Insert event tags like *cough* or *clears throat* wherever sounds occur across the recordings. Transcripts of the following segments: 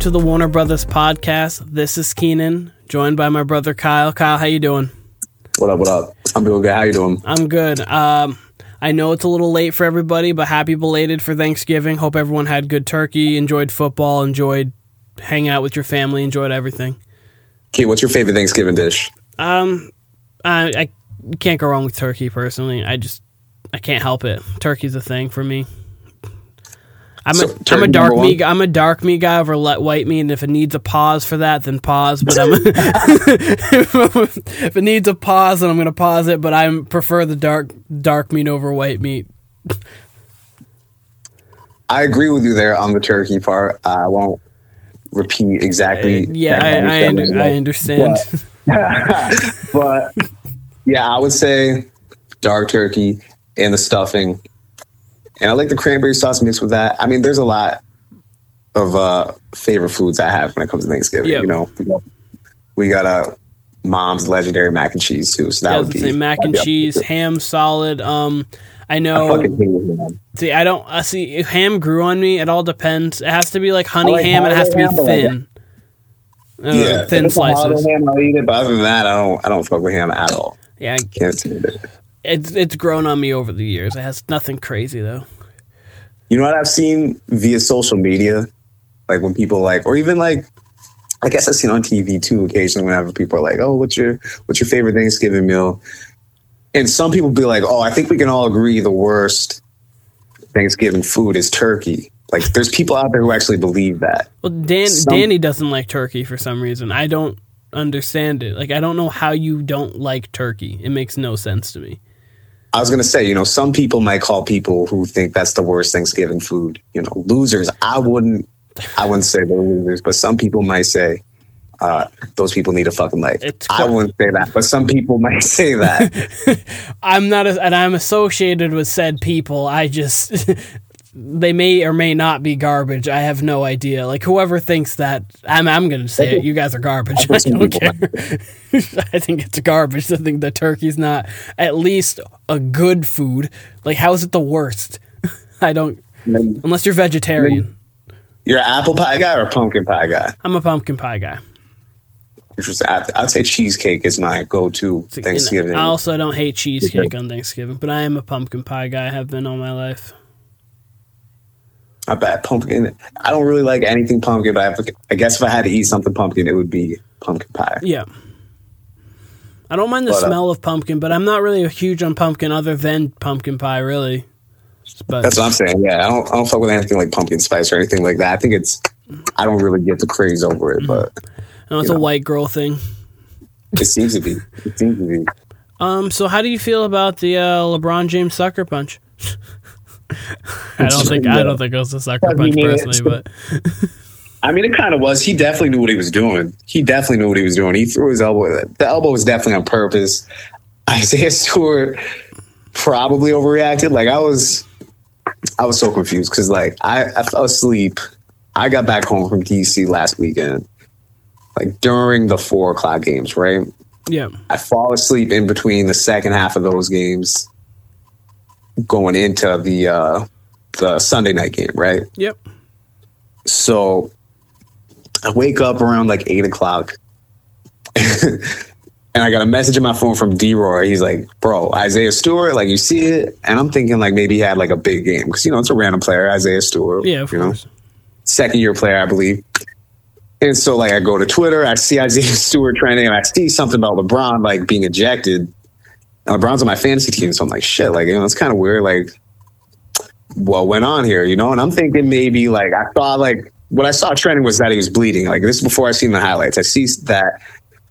To the Warner Brothers podcast. This is Keenan, joined by my brother Kyle. Kyle, how you doing? What up? What up? I'm doing good. How you doing? I'm good. Um, I know it's a little late for everybody, but happy belated for Thanksgiving. Hope everyone had good turkey, enjoyed football, enjoyed hanging out with your family, enjoyed everything. Kate, what's your favorite Thanksgiving dish? Um, I, I can't go wrong with turkey. Personally, I just I can't help it. Turkey's a thing for me. I'm a I'm a dark one? I'm a dark meat guy over li- white meat, and if it needs a pause for that, then pause. But I'm *laughs* if it needs a pause, then I'm gonna pause it. But I prefer the dark dark meat over white meat. I agree with you there on the turkey part. I won't repeat exactly. Uh, yeah, I I, under, I understand. *laughs* but yeah, I would say dark turkey and the stuffing, and I like the cranberry sauce mixed with that. I mean, there's a lot of uh, favorite foods I have when it comes to Thanksgiving. Yeah. You know, we got a mom's legendary mac and cheese too. So that Yeah, I would be say mac and cheese, ham, solid. Um, I I know. fucking hate it, man. See, I don't. I see. If ham grew on me, it all depends. It has to be like honey like ham. and It has to be like- thin. Uh, Yeah, thin if it's a holiday slices. ham, I'll eat it. But other than that, I don't. I don't fuck with ham at all. Yeah, I Can't stand it. It's it's grown on me over the years. It has nothing crazy though. You know what I've seen via social media, like when people like, or even like, I guess I've seen on TV too. Occasionally, whenever people are like, "Oh, what's your what's your favorite Thanksgiving meal?" And some people be like, "Oh, I think we can all agree the worst Thanksgiving food is turkey." Like, there's people out there who actually believe that. Well, Dan Some- Danny doesn't like turkey for some reason. I don't understand it. Like I don't know how you don't like turkey. It makes no sense to me. I was gonna say, you know, some people might call people who think that's the worst Thanksgiving food, you know, losers. I wouldn't, I wouldn't say they're losers, but some people might say uh, those people need a fucking life. It's I wouldn't say that, but some people *laughs* might say that. *laughs* I'm not, a, and I'm associated with said people. I just, *laughs* they may or may not be garbage. I have no idea. Like whoever thinks that, I'm, I'm gonna say it. You guys are garbage. *laughs* I think don't care. *laughs* I think it's garbage I think the turkey's not at least a good food. Like how is it the worst? *laughs* I don't, unless you're vegetarian. You're an apple pie guy or a pumpkin pie guy? I'm a pumpkin pie guy. Interesting. I'd, I'd say cheesecake is my go-to So, you know, Thanksgiving. I also don't hate cheesecake on Thanksgiving, but I am a pumpkin pie guy. I have been all my life. I bet pumpkin. I don't really like anything pumpkin, but I, I guess if I had to eat something pumpkin, it would be pumpkin pie. Yeah. I don't mind the But, uh, smell of pumpkin, but I'm not really a huge on pumpkin other than pumpkin pie, really. But That's what I'm saying. Yeah, I don't, I don't fuck with anything like pumpkin spice or anything like that. I think it's, I don't really get the craze over it, but know it's a know. white girl thing. it seems to be. It seems to be. Um, so how do you feel about the uh, LeBron James sucker punch? *laughs* I don't think I don't think it was a sucker punch personally, but *laughs* I mean, it kind of was. He definitely knew what he was doing. He definitely knew what he was doing. He threw his elbow. The elbow was definitely on purpose. *laughs* Isaiah Stewart probably overreacted. Like I was, I was so confused because like I, I fell asleep. I got back home from DC last weekend, like during the four o'clock games. Right, yeah, I fall asleep in between the second half of those games, going into the uh, the Sunday night game. Right. yep. So I wake up around like eight o'clock. *laughs* and I got a message on my phone from D Roy. He's like, bro, Isaiah Stewart, like you see it? And I'm thinking like maybe he had like a big game. Because you know, it's a random player, Isaiah Stewart. Yeah, of you course. know, second year player, I believe. And so like I go to Twitter, I see Isaiah *laughs* Stewart trending, and I see something about LeBron like being ejected. LeBron's on my fantasy team, so I'm like, shit, like you know, it's kind of weird. Like, what went on here, you know? And I'm thinking maybe like I saw like what I saw trending was that he was bleeding. Like this is before I seen the highlights. I see that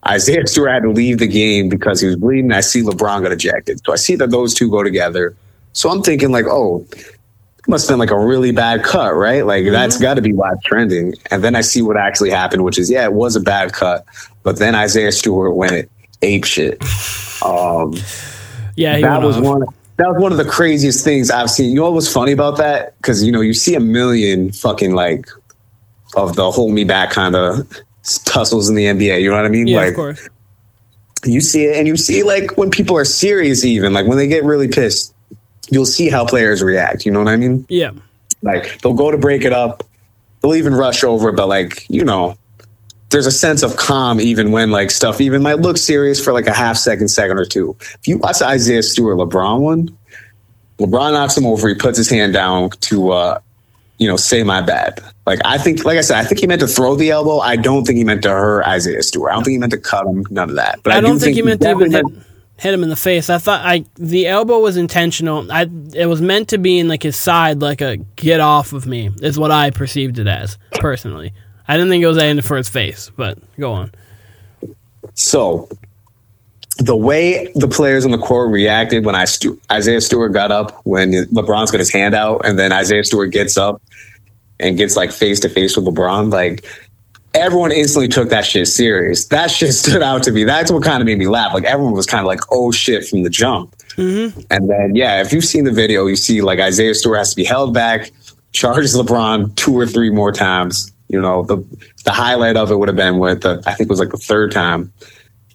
Isaiah Stewart had to leave the game because he was bleeding. I see LeBron got ejected. So I see that those two go together. So I'm thinking like, oh, must have been like a really bad cut, right? Like mm-hmm. that's got to be why it's trending. And then I see what actually happened, which is yeah, it was a bad cut, but then Isaiah Stewart went ape shit. Um, Yeah, he that was off. one. That was one of the craziest things I've seen. You know what was funny about that? Because you know you see a million fucking like of the hold me back kind of tussles in the NBA. You know what I mean? Yeah, like of course. you see it, and you see like when people are serious, even like when they get really pissed, you'll see how players react. You know what I mean? Yeah. Like they'll go to break it up, they'll even rush over, but like you know, there's a sense of calm even when like stuff even might look serious for like a half second, second or two. If you watch the Isaiah Stewart LeBron one, LeBron knocks him over. He puts his hand down to, uh, you know, say my bad. Like I think, like I said, I think he meant to throw the elbow. I don't think he meant to hurt Isaiah Stewart. I don't think he meant to cut him. None of that. But I, I don't do think, he meant to even hit, hit him in the face. I thought I the elbow was intentional. I it was meant to be in like his side, like a get off of me. Is what I perceived it as personally. I didn't think it was aimed for his face, but go on. So the way the players on the court reacted when I Stu- Isaiah Stewart got up when LeBron's got his hand out, and then Isaiah Stewart gets up and gets like face to face with LeBron, like everyone instantly took that shit serious. That shit *laughs* stood out to me. That's what kind of made me laugh. Like everyone was kind of like, "Oh shit!" from the jump. Mm-hmm. And then yeah, if you've seen the video, you see like Isaiah Stewart has to be held back, charges LeBron two or three more times. You know, the the highlight of it would have been with the, I think it was like the third time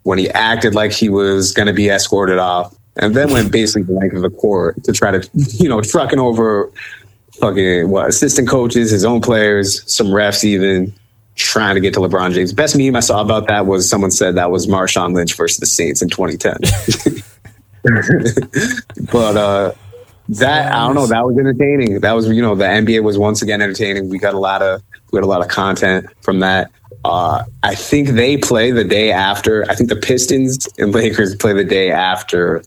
when he acted like he was going to be escorted off, and then went basically the length of the court to try to, you know, trucking over fucking what assistant coaches, his own players, some refs, even trying to get to LeBron James. Best meme I saw about that was someone said that was Marshawn Lynch versus the Saints in 2010. *laughs* *laughs* but uh, that I don't know. That was entertaining. That was you know the NBA was once again entertaining. We got a lot of we got a lot of content from that. Uh, I think they play the day after. I think the Pistons and Lakers play the day after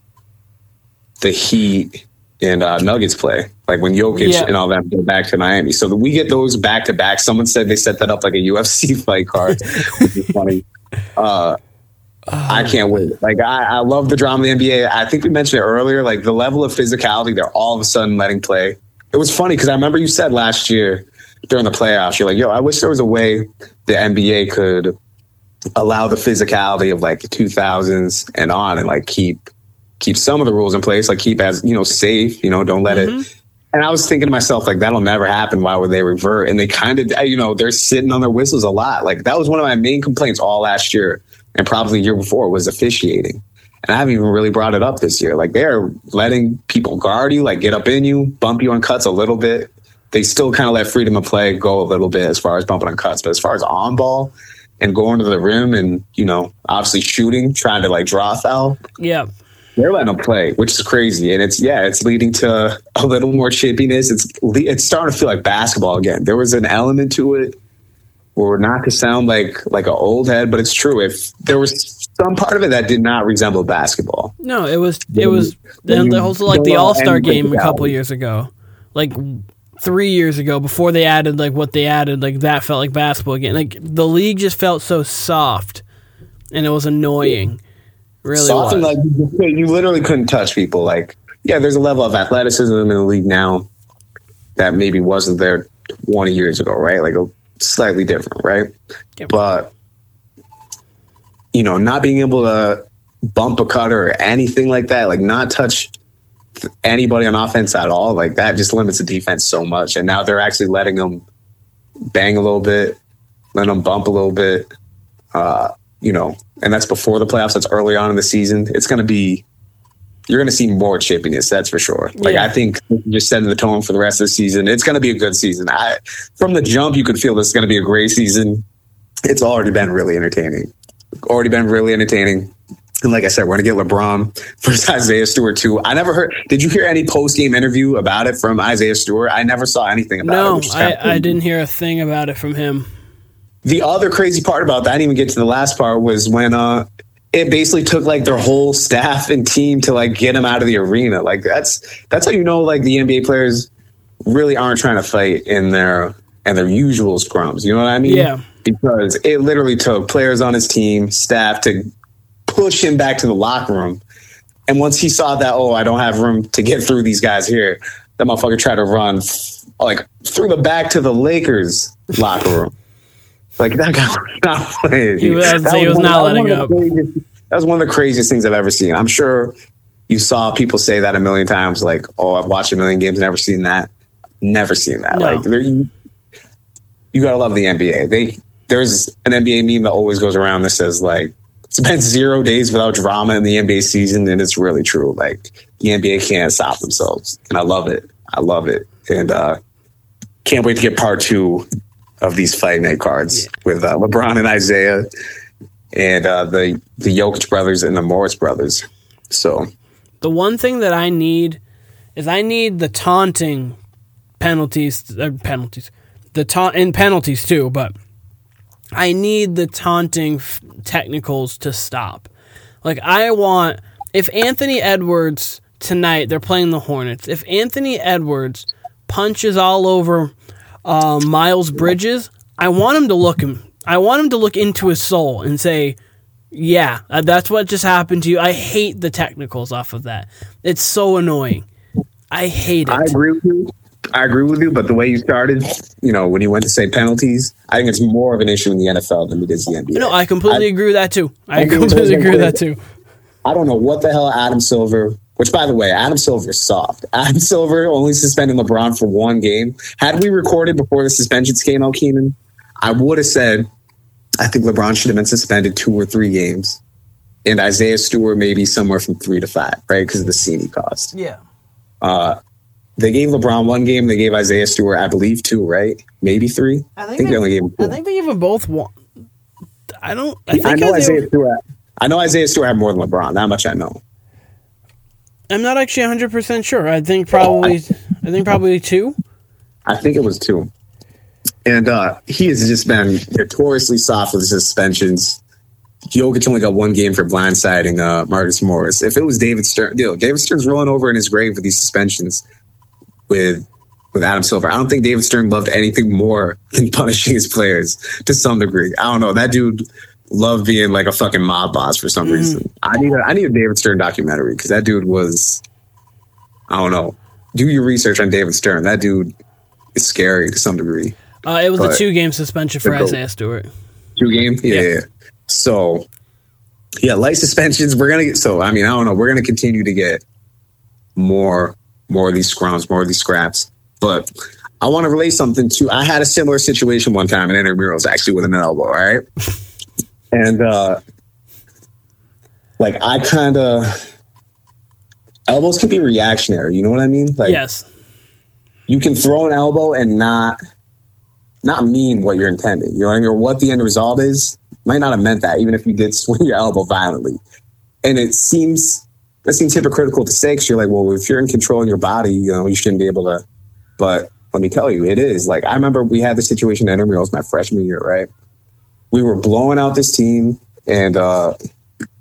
the Heat and uh, Nuggets play. Like when Jokic yeah. and all them go back to Miami. So we get those back to back. Someone said they set that up like a UFC *laughs* fight card, which is funny. Uh, I can't wait. Like I, I love the drama of the NBA. I think we mentioned it earlier. Like the level of physicality they're all of a sudden letting play. It was funny because I remember you said last year during the playoffs, you're like, yo, I wish there was a way the NBA could allow the physicality of like the 2000s and on and like keep keep some of the rules in place, like keep as, you know, safe, you know, don't let mm-hmm. it. And I was thinking to myself, like, that'll never happen. Why would they revert? And they kind of, you know, they're sitting on their whistles a lot. Like, that was one of my main complaints all last year and probably the year before was officiating. And I haven't even really brought it up this year. Like, they're letting people guard you, like, get up in you, bump you on cuts a little bit they still kind of let freedom of play go a little bit as far as bumping on cuts, but as far as on ball and going to the rim and you know obviously shooting, trying to like draw a foul, yeah, they're letting them play, which is crazy, and it's yeah, it's leading to a little more chippiness. It's it's starting to feel like basketball again. There was an element to it, or not to sound like like an old head, but it's true. If there was some part of it that did not resemble basketball, no, it was it was then also like the All Star game a couple years ago, like three years ago before they added like what they added like that felt like basketball again. Like the league just felt so soft and it was annoying. Really soft was. like you literally couldn't touch people. Like yeah there's a level of athleticism in the league now that maybe wasn't there 20 years ago right? Like a slightly different right yep. but you know not being able to bump a cutter or anything like that like not touch anybody on offense at all, like that just limits the defense so much. And now they're actually letting them bang a little bit, let them bump a little bit. Uh, you know, and that's before the playoffs. That's early on in the season. It's going to be, you're going to see more chippiness. That's for sure. Like yeah. I think just setting the tone for the rest of the season. It's going to be a good season. I, from the jump, you could feel this is going to be a great season. It's already been really entertaining. Already been really entertaining. And like I said, we're gonna get LeBron versus *laughs* Isaiah Stewart too. I never heard. Did you hear any post game interview about it from Isaiah Stewart? I never saw anything about no, it. No, I, I didn't hear a thing about it from him. The other crazy part about that, I didn't even get to the last part, was when uh, it basically took like their whole staff and team to like get him out of the arena. Like that's that's how you know like the NBA players really aren't trying to fight in their and their usual scrums. You know what I mean? Yeah. Because it literally took players on his team, staff to push him back to the locker room. And once he saw that, oh, I don't have room to get through these guys here, that motherfucker tried to run like through the back to the Lakers locker room. Like that guy was not playing. He was, that he was, was not letting up. That was one of the craziest things I've ever seen. I'm sure you saw people say that a million times, like, "Oh, I've watched a million games, never seen that, never seen that." No. Like, you, you gotta love the NBA. They there's an NBA meme that always goes around that says like, it's been zero days without drama in the NBA season, and it's really true. Like the NBA can't stop themselves, and I love it. I love it, and uh, can't wait to get part two of these fight night cards yeah. with uh, LeBron and Isaiah and uh, the the Jokic brothers and the Morris brothers. So the one thing that I need is I need the taunting penalties uh, penalties the taunt and penalties too, but I need the taunting f- technicals to stop. Like I want if Anthony Edwards tonight they're playing the Hornets. If Anthony Edwards punches all over uh, Miles Bridges, I want him to look him. I want him to look into his soul and say, "Yeah, uh, that's what just happened to you." I hate the technicals off of that. It's so annoying. I hate it. I agree with you. I agree with you, but the way you started, you know, when you went to say penalties, I think it's more of an issue in the NFL than it is the NBA. No, I completely I, agree with that too. I, I completely agree with that too. I don't know what the hell Adam Silver, which by the way, Adam Silver is soft. *laughs* Adam Silver only suspended LeBron for one game. Had we recorded before the suspensions came out, Keenan, I would have said I think LeBron should have been suspended two or three games, and Isaiah Stewart maybe somewhere from three to five, right? Because of the CD cost. Yeah. Uh, they gave LeBron one game. They gave Isaiah Stewart, I believe, two, right? Maybe three. I think, I think they, they, only gave. Him two. I think they gave them both one. I don't. I, I know Isaiah were, Stewart. I know Isaiah Stewart had more than LeBron. That much I know. I'm not actually 100 percent sure. I think probably. I think probably two. I think it was two. And uh, he has just been notoriously soft with suspensions. Jokic only got one game for blindsiding uh, Marcus Morris. If it was David Stern, you know, David Stern's rolling over in his grave with these suspensions with with Adam Silver. I don't think David Stern loved anything more than *laughs* punishing his players to some degree. I don't know. That dude loved being like a fucking mob boss for some mm. reason. I need a I need a David Stern documentary because that dude was I don't know. Do your research on David Stern. That dude is scary to some degree. Uh, it was but a two game suspension for Isaiah Stewart. Two game? Yeah, yeah. So yeah, light suspensions. We're gonna get so I mean, I don't know, we're gonna continue to get more more of these scrums, more of these scraps. But I want to relate something to I had a similar situation one time in intramurals actually with an elbow, all right? *laughs* and uh like I kinda elbows can be reactionary, you know what I mean? Like yes. You can throw an elbow and not not mean what you're intending. You know what I mean? Or what the end result is might not have meant that, even if you did *laughs* swing your elbow violently. And it seems that seems hypocritical to say because you're like, well, if you're in control of your body, you know, you shouldn't be able to. But let me tell you, it is. Like I remember we had the situation at intramurals my freshman year, right? We were blowing out this team, and uh,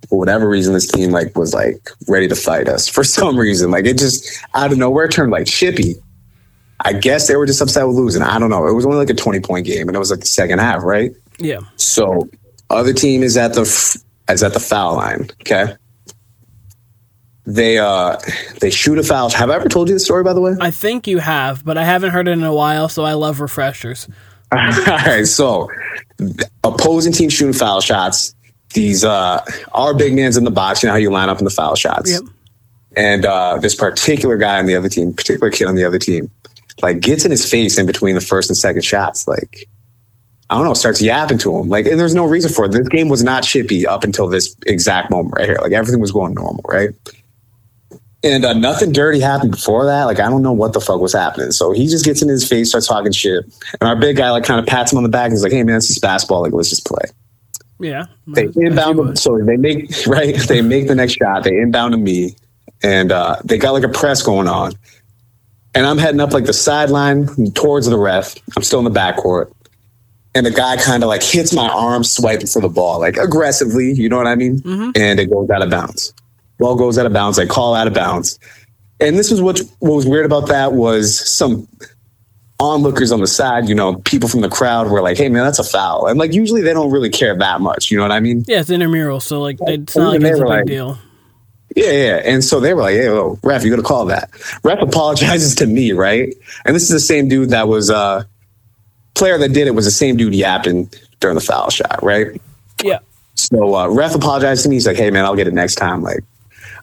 for whatever reason, this team like was like ready to fight us *laughs* for some reason. Like it just out of nowhere turned like chippy. I guess they were just upset with losing. I don't know. It was only like a 20 point game and it was like the second half, right? Yeah. So other team is at the is at the foul line. Okay they uh they shoot a foul. Have I ever told you the story by the way? I think you have, but I haven't heard it in a while, so I love refreshers. *laughs* All right, so opposing team shooting foul shots. These uh our big man's in the box. You know how you line up in the foul shots. Yep. And uh this particular guy on the other team, particular kid on the other team, like gets in his face in between the first and second shots. Like I don't know, starts yapping to him. Like, and there's no reason for it. This game was not chippy up until this exact moment right here. Like everything was going normal, right? And uh, nothing dirty happened before that. Like, I don't know what the fuck was happening. So he just gets in his face, starts talking shit. And our big guy, like, kind of pats him on the back and he's like, hey, man, this is basketball. Like, let's just play. Yeah. They inbound them. So they make, *laughs* right? They make the next shot. They inbound to me. And uh, they got like a press going on. And I'm heading up like the sideline towards the ref. I'm still in the backcourt. And the guy kind of like hits my arm swiping for the ball, like aggressively, you know what I mean? Mm-hmm. And it goes out of bounds ball goes out of bounds. I call out of bounds. And this was what what was weird about that was some onlookers on the side, you know, people from the crowd were like, "Hey, man, that's a foul," and like usually they don't really care that much. You know what I mean? Yeah, it's intramural, so like it's not like it's a big like, deal. Yeah, yeah. And so they were like, "Hey, well, ref, you got to call that." Ref apologizes to me, right? And this is the same dude that was uh player that did it was the same dude yapping during the foul shot, right? Yeah. So uh, ref apologized to me. He's like, "Hey, man, I'll get it next time." Like,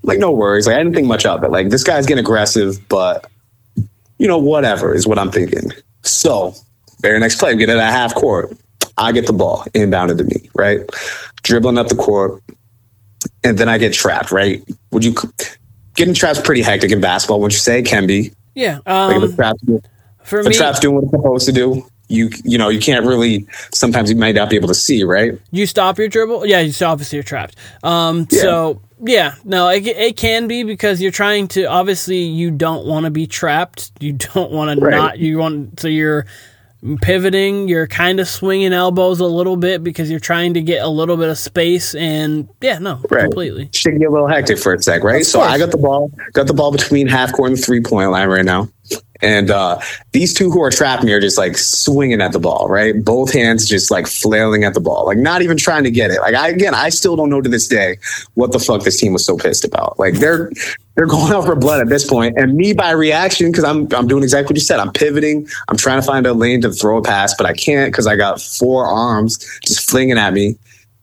like no worries. Like I didn't think much of it. Like this guy's getting aggressive, but you know, whatever is what I'm thinking. So very next play, we get it at half court. I get the ball inbounded to me, right? Dribbling up the court, and then I get trapped, right? Would you getting trapped pretty hectic in basketball? Would you say it can be? Yeah. Um, like the trap's, for the me, trap's doing what it's supposed to do. you you know you can't really sometimes you might not be able to see right you stop your dribble yeah you obviously you're trapped um yeah. so yeah no it, it can be because you're trying to obviously you don't want to be trapped. You don't want right. to not you want so you're pivoting you're kind of swinging elbows a little bit because you're trying to get a little bit of space and yeah no right. completely. Should get a little hectic for a sec right? So i got the ball got the ball between half court and three point line right now and uh, these two who are trapped me are just like swinging at the ball, right? Both hands just like flailing at the ball, like not even trying to get it. Like I again, I still don't know to this day what the fuck this team was so pissed about. Like they're they're *laughs* going out for blood at this point, and me by reaction because I'm I'm doing exactly what you said. I'm pivoting. I'm trying to find a lane to throw a pass, but I can't because I got four arms just flinging at me,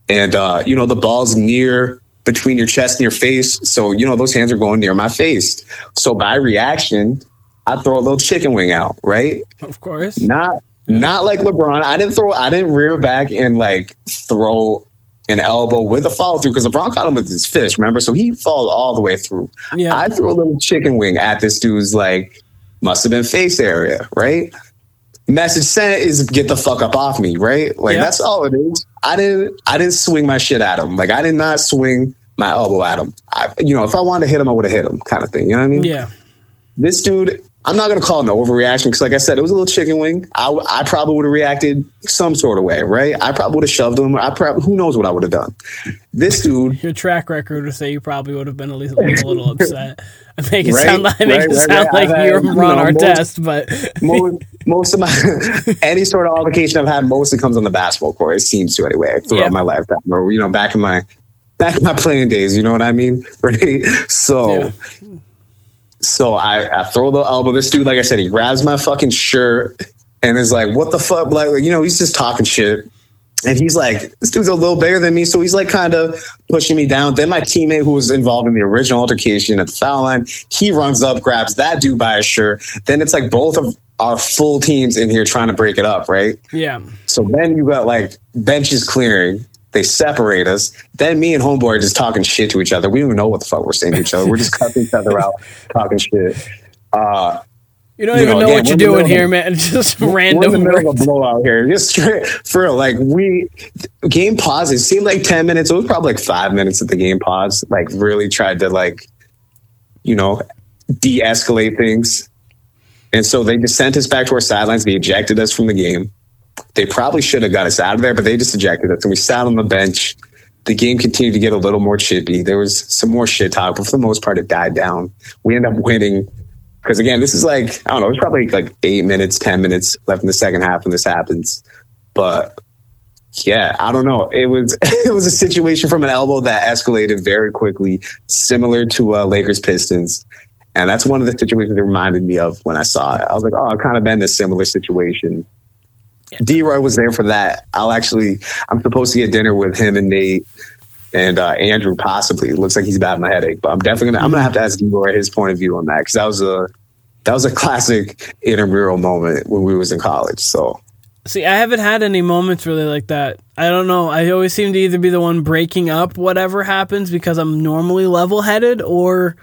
and uh, you know the ball's near between your chest and your face. So, you know, those hands are going near my face. So by reaction, I throw a little chicken wing out, right? Of course. Not not like LeBron. I didn't throw. I didn't rear back and like throw an elbow with a follow through because LeBron caught him with his fist. Remember, so he followed all the way through. Yeah. I threw a little chicken wing at this dude's like must have been face area, right? Message sent is get the fuck up off me, right? Like yeah. that's all it is. I didn't. I didn't swing my shit at him. Like I did not swing my elbow at him. I, you know, if I wanted to hit him, I would have hit him, kind of thing. You know what I mean? Yeah. This dude I'm not going to call it an overreaction because, like I said, it was a little chicken wing. I, I probably would have reacted some sort of way, right? I probably would have shoved him. I probably, who knows what I would have done. This dude. Your track record would say you probably would have been at least a little, little *laughs* upset. I make it right, sound, I make right, it sound right, like you're on you know, Artest, but. *laughs* most, most of my, *laughs* any sort of altercation I've had mostly comes on the basketball court. It seems to anyway throughout yeah. my lifetime or, you know, back in my, back in my playing days, you know what I mean? Right. So. Yeah so I, I throw the elbow. This dude, like I said, he grabs my fucking shirt and is like, "What the fuck?" Like, you know, he's just talking shit. And he's like, this dude's a little bigger than me. So he's like kind of pushing me down. Then my teammate who was involved in the original altercation at the foul line, he runs up, grabs that dude by his shirt. Then it's like both of our full teams in here trying to break it up, right? Yeah. So then you got like benches clearing. They separate us. Then me and homeboy are just talking shit to each other. We don't even know what the fuck we're saying to each other. We're just cutting each other out, talking shit. Uh, you don't you even know, know again, what you're doing here, man. *laughs* Just random. We're in the middle of a blowout here. Just straight, *laughs* for like we game pause. It seemed like ten minutes. It was probably like five minutes at the game pause. Like really tried to like, you know, de-escalate things. And so they just sent us back to our sidelines. They ejected us from the game. They probably should have got us out of there, but they just ejected us and we sat on the bench. The game continued to get a little more chippy. There was some more shit talk, but for the most part, it died down. We ended up winning because again, this is like I don't know. It's probably like eight minutes, ten minutes left in the second half when this happens. But yeah, I don't know. It was *laughs* it was a situation from an elbow that escalated very quickly, similar to uh, Lakers Pistons. And that's one of the situations it reminded me of when I saw it. I was like, oh, I've kind of been in a similar situation D Roy was there for that. I'll actually, I'm supposed to get dinner with him and Nate and uh, Andrew possibly. It looks like he's bad in my headache, but I'm definitely gonna, I'm gonna have to ask D Roy his point of view on that because that was a that was a classic intramural moment when we was in college. So. See, I haven't had any moments really like that. I don't know. I always seem to either be the one breaking up whatever happens because I'm normally level headed or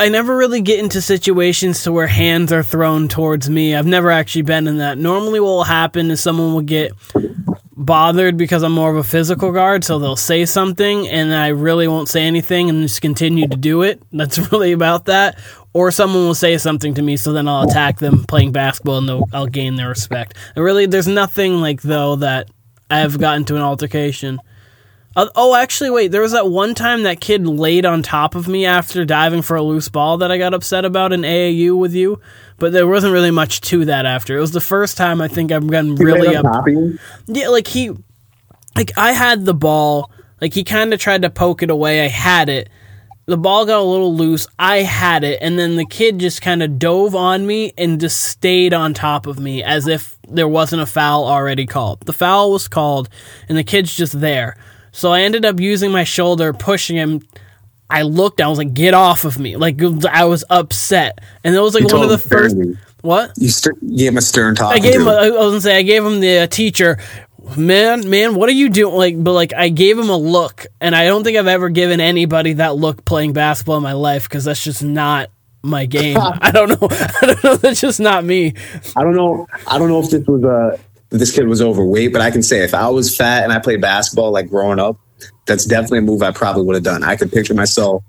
I never really get into situations to where hands are thrown towards me. I've never actually been in that. Normally, what will happen is someone will get bothered because I'm more of a physical guard, so they'll say something and I really won't say anything and just continue to do it. *laughs* That's really about that. Or someone will say something to me, so then I'll attack them playing basketball and I'll gain their respect. And really, there's nothing like though that I've gotten to an altercation uh, oh, actually, wait. There was that one time that kid laid on top of me after diving for a loose ball that I got upset about in AAU with you. But there wasn't really much to that after. It was the first time I think I've gotten really up. Yeah, like he, like I had the ball. Like he kind of tried to poke it away. I had it. The ball got a little loose. I had it, and then the kid just kind of dove on me and just stayed on top of me as if there wasn't a foul already called. The foul was called, and the kid's just there. So I ended up using my shoulder, pushing him. I looked, I was like, get off of me. Like, I was upset. And it was like you one of the first. What? You, st- gave him a stern talk. I gave him, a, I was gonna say, I gave him the uh, teacher, man, man, what are you doing? Like, but like, I gave him a look, and I don't think I've ever given anybody that look playing basketball in my life because that's just not my game. *laughs* I don't know. *laughs* I don't know. That's just not me. I don't know. I don't know if this was a this kid was overweight, but I can say if I was fat and I played basketball like growing up, that's definitely a move I probably would have done. I could picture myself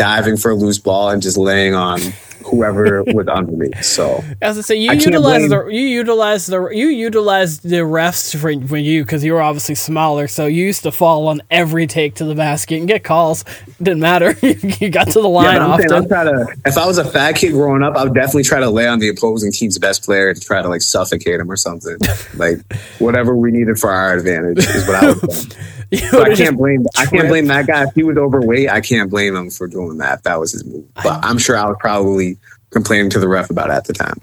diving for a loose ball and just laying on whoever *laughs* was under me. So as I say, you utilize the you utilize the you utilize the refs for, for you because you were obviously smaller, so you used to fall on every take to the basket and get calls. Didn't matter. *laughs* you got to the line yeah, often. Saying, to, if I was a fat kid growing up, I would definitely try to lay on the opposing team's best player to try to like suffocate him or something. *laughs* like whatever we needed for our advantage is what I would. *laughs* do. So I can't blame I can't blame that guy. If he was overweight, I can't blame him for doing that. That was his move. But I'm sure I was probably complaining to the ref about it at the time.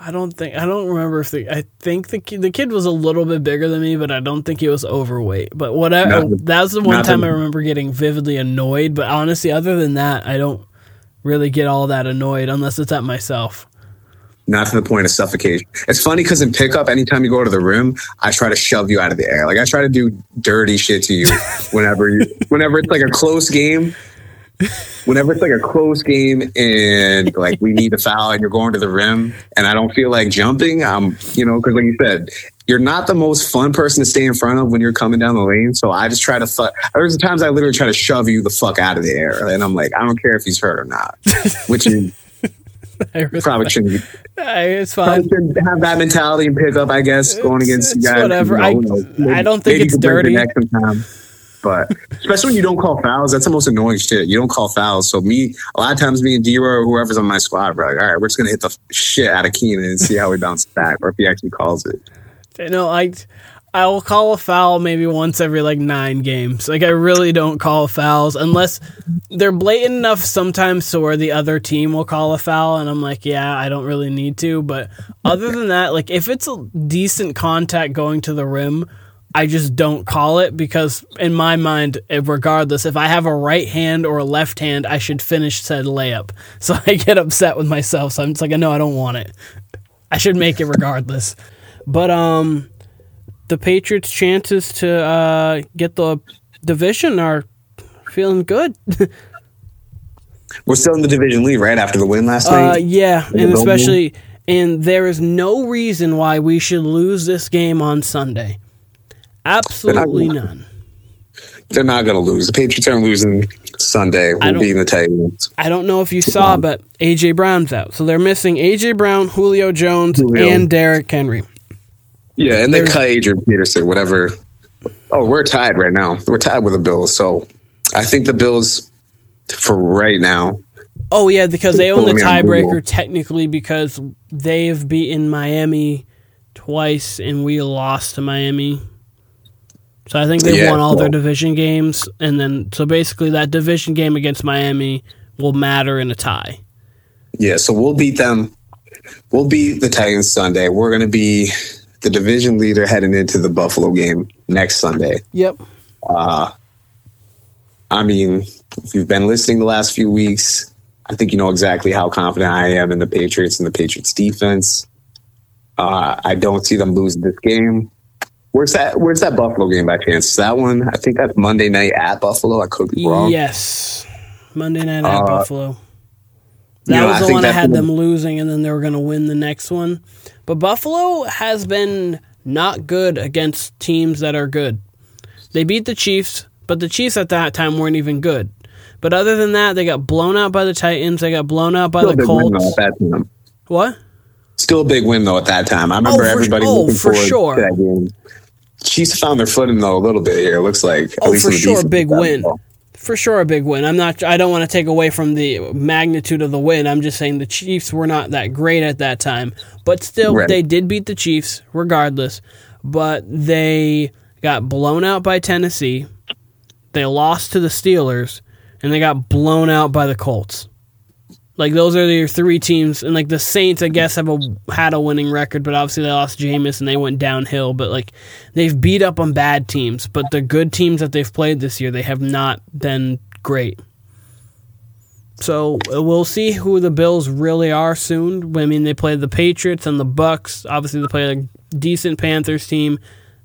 I don't think I don't remember if the I think the kid, the kid was a little bit bigger than me, but I don't think he was overweight. But whatever, oh, that was the one time I remember getting vividly annoyed. But honestly, other than that, I don't really get all that annoyed unless it's at myself not to the point of suffocation. It's funny because in pickup, anytime you go to the rim, I try to shove you out of the air. Like I try to do dirty shit to you *laughs* whenever you, whenever it's like a close game. Whenever it's like a close game and like we need a foul and you're going to the rim and I don't feel like jumping, I'm you know because like you said, you're not the most fun person to stay in front of when you're coming down the lane. So I just try to fuck. There's times I literally try to shove you the fuck out of the air, and I'm like, I don't care if he's hurt or not, which is probably shouldn't. it's fine. Should have that mentality and pick up. I guess going against it's guys. Whatever. I, maybe, I don't think it's dirty. Next time. But especially when you don't call fouls, that's the most annoying shit. You don't call fouls. So me, a lot of times, me and D or whoever's on my squad, we're like, all right, we're just gonna hit the shit out of Keenan and see how he bounces back, or if he actually calls it. You know, I I will call a foul maybe once every like nine games. Like I really don't call fouls unless they're blatant enough sometimes to where the other team will call a foul and I'm like, yeah, I don't really need to. But other than that, like if it's a decent contact going to the rim, I just don't call it because in my mind, eh, regardless, if I have a right hand or a left hand, I should finish said layup. *laughs* So I get upset with myself. So I'm just like, no, I don't want it. I should make it regardless. But um the Patriots' chances to uh, get the division are feeling good. *laughs* We're still in the division lead, right? After the win last uh, night. Yeah, and especially, and there is no reason why we should lose this game on Sunday. Absolutely they're none. They're not going to lose. The Patriots aren't losing Sunday. We'll be in the Titans. I don't know if you saw, but AJ Brown's out, so they're missing AJ Brown, Julio Jones, Julio. and Derrick Henry. Yeah, and they cut Adrian Peterson, whatever. Oh, we're tied right now. We're tied with the Bills. So I think the Bills, for right now. Oh, yeah, because they own the tiebreaker technically because they've beaten Miami twice and we lost to Miami. So I think they yeah, won all well, their division games. And then, so basically, that division game against Miami will matter in a tie. Yeah, so we'll beat them. We'll beat the Titans Sunday. We're going to be the division leader heading into the Buffalo game next Sunday. Yep. Uh, I mean, if you've been listening the last few weeks, I think you know exactly how confident I am in the Patriots and the Patriots defense. Uh, I don't see them losing this game. Where's that? Where's that Buffalo game by chance? Is That one, I think that's Monday night at Buffalo. I could be wrong. Yes, Monday night at uh, Buffalo. That was the one I had them losing, and then they were going to win the next one. But Buffalo has been not good against teams that are good. They beat the Chiefs, but the Chiefs at that time weren't even good. But other than that, they got blown out by the Titans. They got blown out by Still the Colts. What? Still a big win though at that time. I remember oh, everybody oh, looking for forward sure. to that game. Chiefs found their footing though a little bit here. It looks like. oh, for sure, big win. Ball for sure a big win. I'm not. I don't want to take away from the magnitude of the win. I'm just saying the Chiefs were not that great at that time, but still right. they did beat the Chiefs regardless. But they got blown out by Tennessee. They lost to the Steelers, and they got blown out by the Colts. Like those are your three teams, and like the Saints, I guess have a had a winning record, but obviously they lost Jameis and they went downhill. But like they've beat up on bad teams, but the good teams that they've played this year, they have not been great. So uh, we'll see who the Bills really are soon. I mean, they play the Patriots and the Bucs. Obviously, they play a decent Panthers team,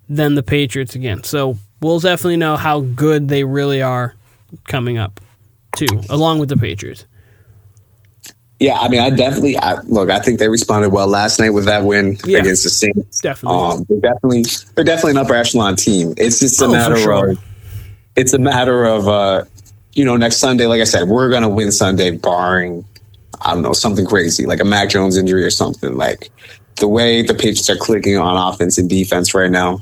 then the Patriots again. So we'll definitely know how good they really are coming up, too, along with the Patriots. Yeah, I mean, I definitely I, look. I think they responded well last night with that win Yeah. against the Saints. Definitely. Um, they're definitely they're definitely an upper echelon team. It's just a Oh, matter sure. of it's a matter of uh, you know next Sunday. Like I said, we're gonna win Sunday, barring I don't know something crazy like a Mac Jones injury or something. Like the way the Patriots are clicking on offense and defense right now,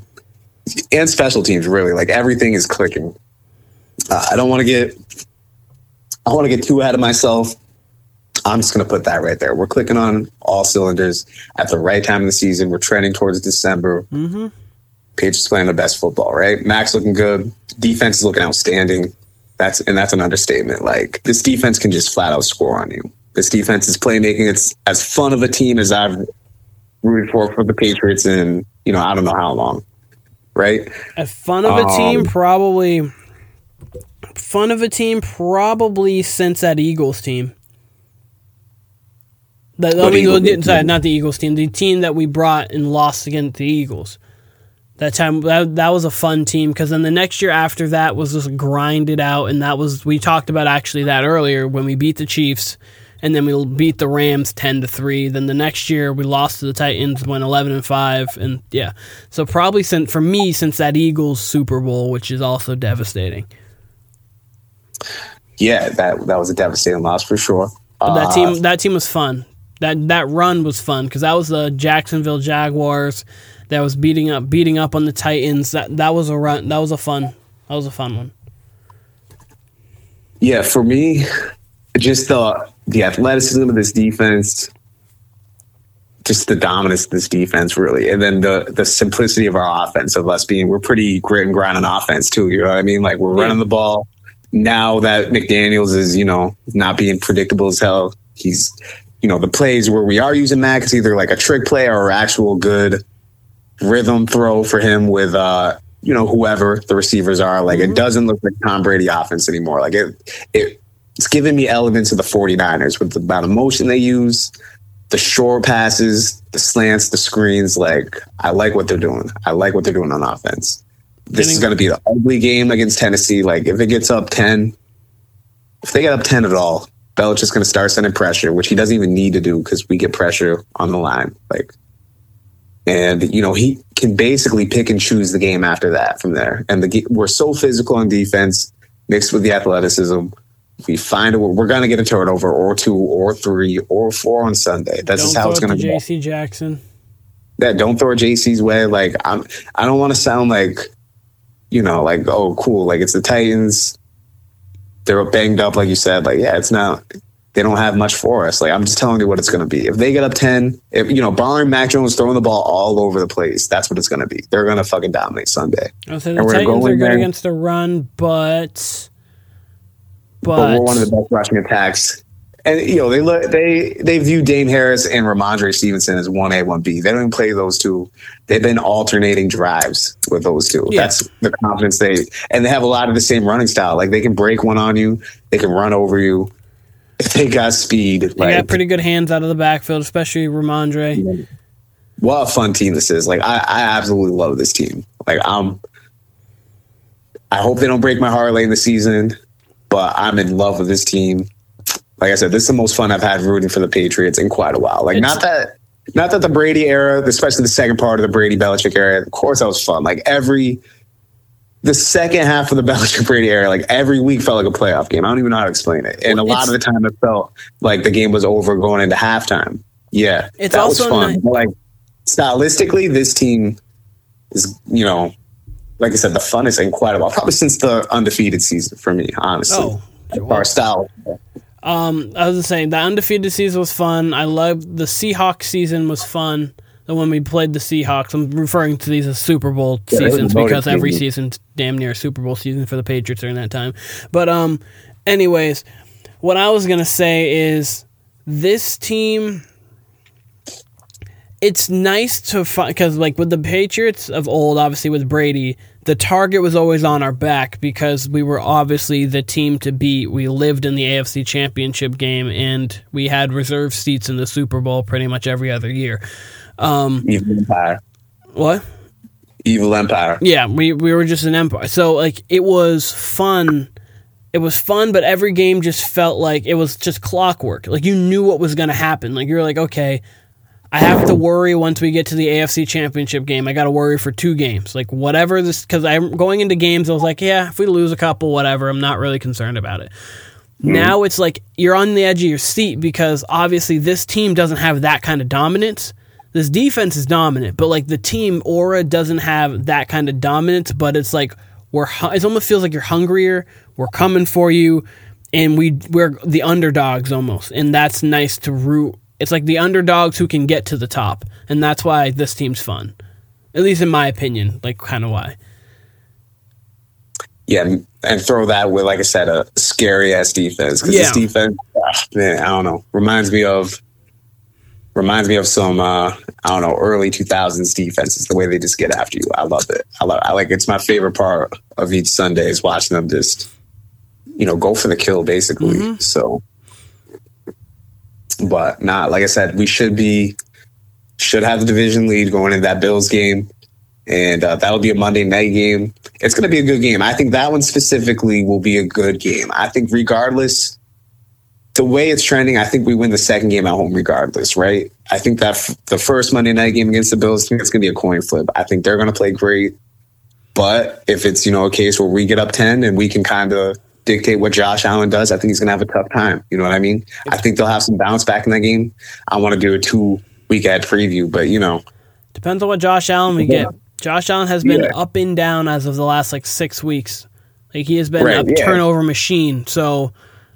and special teams. Really, like everything is clicking. Uh, I don't want to get I want to get too ahead of myself. I'm just going to put that right there. We're clicking on all cylinders at the right time of the season. We're trending towards December. Mm-hmm. Patriots playing the best football, right? Mac's looking good. Defense is looking outstanding. That's and that's an understatement. Like this defense can just flat out score on you. This defense is playmaking. It's as fun of a team as I've rooted for for the Patriots in you know I don't know how long, right? As fun of a team, Um, probably. Fun of a team, probably since that Eagles team. The, I What mean, Eagles the- team? sorry, not the Eagles team. The team that we brought and lost against the Eagles. That time, that, that was a fun team because then the next year after that was just grinded out, and that was we talked about actually that earlier when we beat the Chiefs, and then we beat the Rams ten to three. Then the next year we lost to the Titans, went eleven and five, and yeah. So probably since for me since that Eagles Super Bowl, which is also devastating. Yeah, that that was a devastating loss for sure. But that Uh, team that team was fun. That that run was fun because that was the Jacksonville Jaguars that was beating up beating up on the Titans. That that was a run. That was a fun. That was a fun one. Yeah, for me, just the the athleticism of this defense, just the dominance of this defense, really, and then the the simplicity of our offense of us being we're pretty grit and grind on offense too. You know what I mean? Like we're Yeah. running the ball. Now that McDaniels is you know not being predictable as hell, he's you know the plays where we are using Mac is either like a trick play or actual good rhythm throw for him with uh you know whoever the receivers are. Like Mhm. it doesn't look like Tom Brady offense anymore. Like it it it's giving me elements of the 49ers with the amount of motion they use the short passes the slants the screens. Like I like what they're doing. I like what they're doing on offense. This is going to be the ugly game against Tennessee. Like if it gets up 10 if they get up 10 at all Belichick's going to start sending pressure which he doesn't even need to do because we get pressure on the line like and you know he can basically pick and choose the game after that from there. And the we're so physical on defense, mixed with the athleticism. We find a, we're going to get a turnover or two or three or four on Sunday. That's Don't how it's going to go. J.C. Jackson. That don't throw JC's way. Like I'm, I don't want to sound like, you know, like oh cool, like it's the Titans. They're banged up, like you said. Like yeah, it's not. They don't have much for us. Like I'm just telling you what it's going to be. If they get up ten, if you know, barring Mac Jones throwing the ball all over the place, that's what it's going to be. They're going to fucking dominate Sunday. Say And the we're gonna go are good there- against the run, but but, but, we're one of the best rushing attacks. And you know they look they they view Dame Harris and Rhamondre Stevenson as one A one B. They don't even play those two. They've been alternating drives with those two. Yeah. That's the confidence they and they have a lot of the same running style. Like they can break one on you, they can run over you. If they got speed, they like got pretty good hands out of the backfield, especially Rhamondre. what a fun team this is. Like I, I absolutely love this team. Like I'm I hope they don't break my heart late in the season, but I'm in love with this team. Like I said, this is the most fun I've had rooting for the Patriots in quite a while. Like It's- not that not that the Brady era, especially the second part of the Brady Belichick era, of course that was fun. Like every the second half of the *laughs* Belichick Brady era, like every week felt like a playoff game. I don't even know how to explain it. And a lot of the time it felt like the game was over going into halftime. Yeah. It's that was also fun. ni- like stylistically, this team is, you know, like I said, the funnest in quite a while. Probably since the undefeated season for me, honestly. Oh, as style. Um, I was saying the undefeated season was fun. I loved the Seahawks season was fun. The when we played the Seahawks, I'm referring to these as Super Bowl Yeah, seasons because every season. season's damn near a Super Bowl season for the Patriots during that time. But um, anyways, what I was gonna say is this team. It's nice to find because, like, with the Patriots of old, obviously with Brady, the target was always on our back because we were obviously the team to beat. We lived in the AFC Championship game and we had reserve seats in the Super Bowl pretty much every other year. Um, Evil Empire. what? Evil Empire. Yeah, we we were just an empire. So like it was fun it was fun, but every game just felt like it was just clockwork. Like you knew what was going to happen. Like you're like, okay, I have to worry once we get to the AFC Championship game. I got to worry for two games. Like whatever this, because I'm going into games. I was like, yeah, if we lose a couple, whatever. I'm not really concerned about it. Mm. Now it's like you're on the edge of your seat because obviously this team doesn't have that kind of dominance. This defense is dominant, but like the team aura doesn't have that kind of dominance. But it's like we're. It almost feels like you're hungrier. We're coming for you, and we we're the underdogs almost, and that's nice to root it's like the underdogs who can get to the top, and that's why this team's fun. At least in my opinion, like kind of why. Yeah, and throw that with, like I said, a scary ass defense because yeah. this defense, ah, man, I don't know, reminds me of reminds me of some uh, I don't know early 2000s defenses. The way they just get after you, I love it. I love. I like. It's my favorite part of each Sunday is watching them just you know go for the kill basically. Mm-hmm. So but not like I said, we should be should have the division lead going into that Bills game, and uh, that'll be a Monday night game. It's going to be a good game. I think that one specifically will be a good game. I think regardless, the way it's trending, I think we win the second game at home regardless, right? I think that f- the first Monday night game against the Bills, I think it's going to be a coin flip. I think they're going to play great. But if it's, you know, a case where we get up 10 and we can kind of dictate what Josh Allen does, I think he's going to have a tough time. You know what I mean? I think they'll have some bounce back in that game. I want to do a two week ad preview, but you know, depends on what Josh Allen we get. Josh Allen has been yeah. up and down as of the last like six weeks. Like he has been right, a yeah. turnover machine. So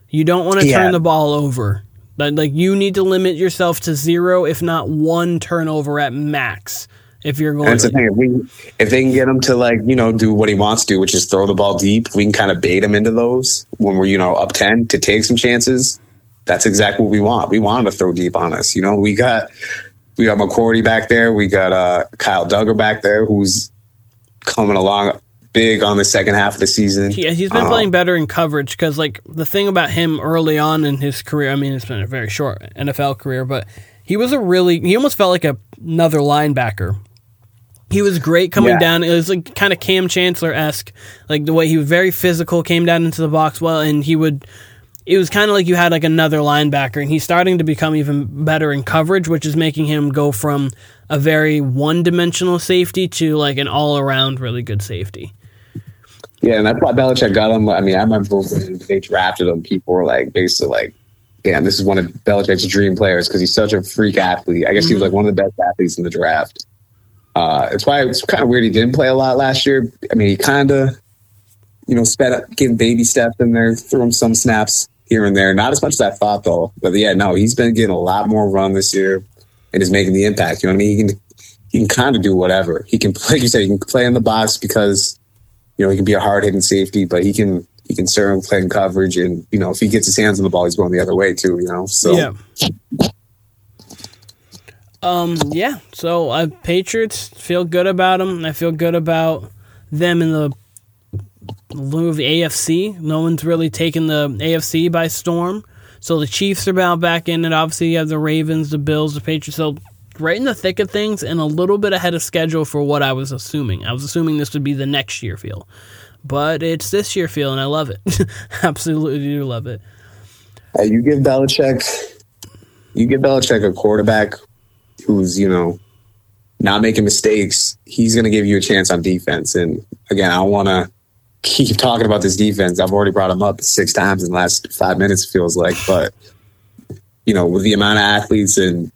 you don't want to turn the ball over. Like you need to limit yourself to zero, if not one turnover at max if you're going. That's the thing. If, we, if they can get him to like you know do what he wants to, do, which is throw the ball deep, we can kind of bait him into those when we're you know up ten to take some chances. That's exactly what we want. We want him to throw deep on us. You know, we got we got McCourty back there. We got uh, Kyle Dugger back there, who's coming along big on the second half of the season. Yeah, he's been um, playing better in coverage because, like, the thing about him early on in his career, I mean, it's been a very short NFL career, but he was a really, he almost felt like a, another linebacker he was great coming yeah. down. It was like kind of Kam Chancellor esque, like the way he was very physical, came down into the box well, and he would. It was kind of like you had like another linebacker, and he's starting to become even better in coverage, which is making him go from a very one dimensional safety to like an all around really good safety. Yeah, and that's why Belichick got him. I mean, I remember when they drafted him, people were like, basically like, "Damn, this is one of Belichick's dream players because he's such a freak athlete." I guess mm-hmm. he was like one of the best athletes in the draft. Uh, it's why it's kind of weird he didn't play a lot last year. I mean, he kind of, you know, sped up, getting baby steps in there, threw him some snaps here and there. Not as much as I thought, though. But yeah, no, he's been getting a lot more run this year and is making the impact. You know what I mean? He can, he can kind of do whatever. He can, *laughs* like you said, he can play in the box because, you know, he can be a hard hitting safety, but he can, he can certainly play in coverage. And, you know, if he gets his hands on the ball, he's going the other way too, you know? So, yeah. Um, yeah. So uh, Patriots feel good about them. I feel good about them in the loom of the AFC. No one's really taken the AFC by storm. So the Chiefs are about back in it. Obviously, you have the Ravens, the Bills, the Patriots. So right in the thick of things and a little bit ahead of schedule for what I was assuming. I was assuming this would be the next year feel. But it's this year feel, and I love it. *laughs* Absolutely love it. Hey, you give Belichick, you give Belichick a quarterback who's, you know, not making mistakes, he's going to give you a chance on defense. And again, I want to keep talking about this defense. I've already brought him up six times in the last five minutes, feels like. But, you know, with the amount of athletes and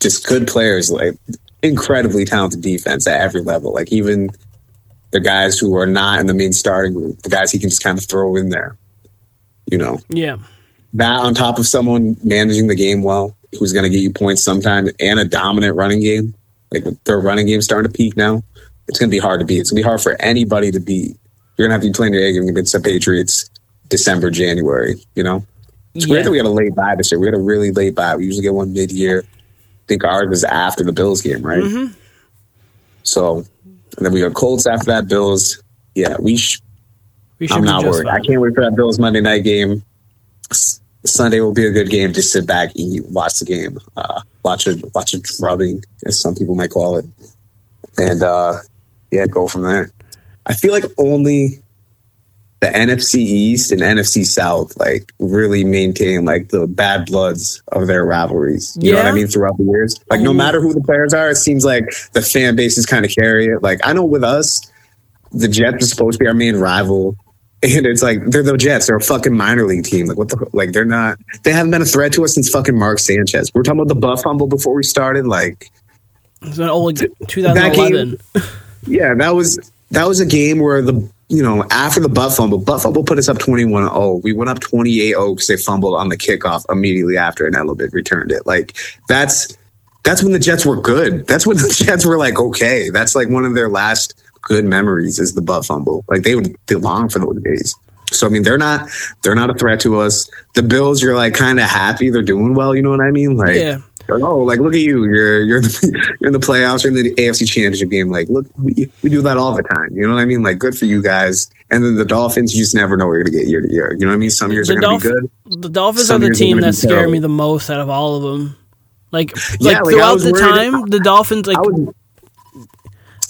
just good players, like incredibly talented defense at every level, like even the guys who are not in the main starting group, the guys he can just kind of throw in there, you know? Yeah. That on top of someone managing the game well, who's going to get you points sometime and a dominant running game. Like their running game starting to peak now. It's going to be hard to beat. It's going to be hard for anybody to beat. You're going to have to be playing your egg against the Patriots December, January, you know? It's yeah. weird that we had a late bye this year. We had a really late bye. We usually get one mid year. I think ours was after the Bills game, right? Mm-hmm. So, and then we got Colts after that, Bills. Yeah, we, sh- we I'm not worried. Fine. I can't wait for that Bills Monday night game. Sunday will be a good game to sit back, eat, watch the game, uh, watch it, watch it drubbing, as some people might call it, and uh, yeah, go from there. I feel like only the NFC East and NFC South like really maintain like the bad bloods of their rivalries. You yeah. know what I mean? Throughout the years, like no mm-hmm. matter who the players are, it seems like the fan bases kind of carry it. Like I know with us, the Jets are supposed to be our main rival. And it's like they're the Jets. They're a fucking minor league team. Like what the like they're not. They haven't been a threat to us since fucking Mark Sanchez. We are talking about the butt fumble before we started. Like it's been old 2011. Game, *laughs* yeah, that was that was a game where the you know after the butt fumble, butt fumble put us up 21-0. We went up 28-0 because they fumbled on the kickoff immediately after, and Edelman returned it. Like that's that's when the Jets were good. That's when *laughs* the Jets were like okay. That's like one of their last good memories is the butt fumble. Like they would they long for those days. So I mean, they're not they're not a threat to us. The Bills, you're like kind of happy they're doing well. You know what I mean? Like, yeah. oh, like look at you, you're you're the, *laughs* you're in the playoffs, you're in the AFC Championship game. Like, look, we, we do that all the time. You know what I mean? Like, good for you guys. And then the Dolphins, you just never know what you're gonna get year to year. You know what I mean? Some years the are gonna Dolph- be good. The Dolphins are the team that scare me the most out of all of them. Like, yeah, like, like throughout the time, the Dolphins like.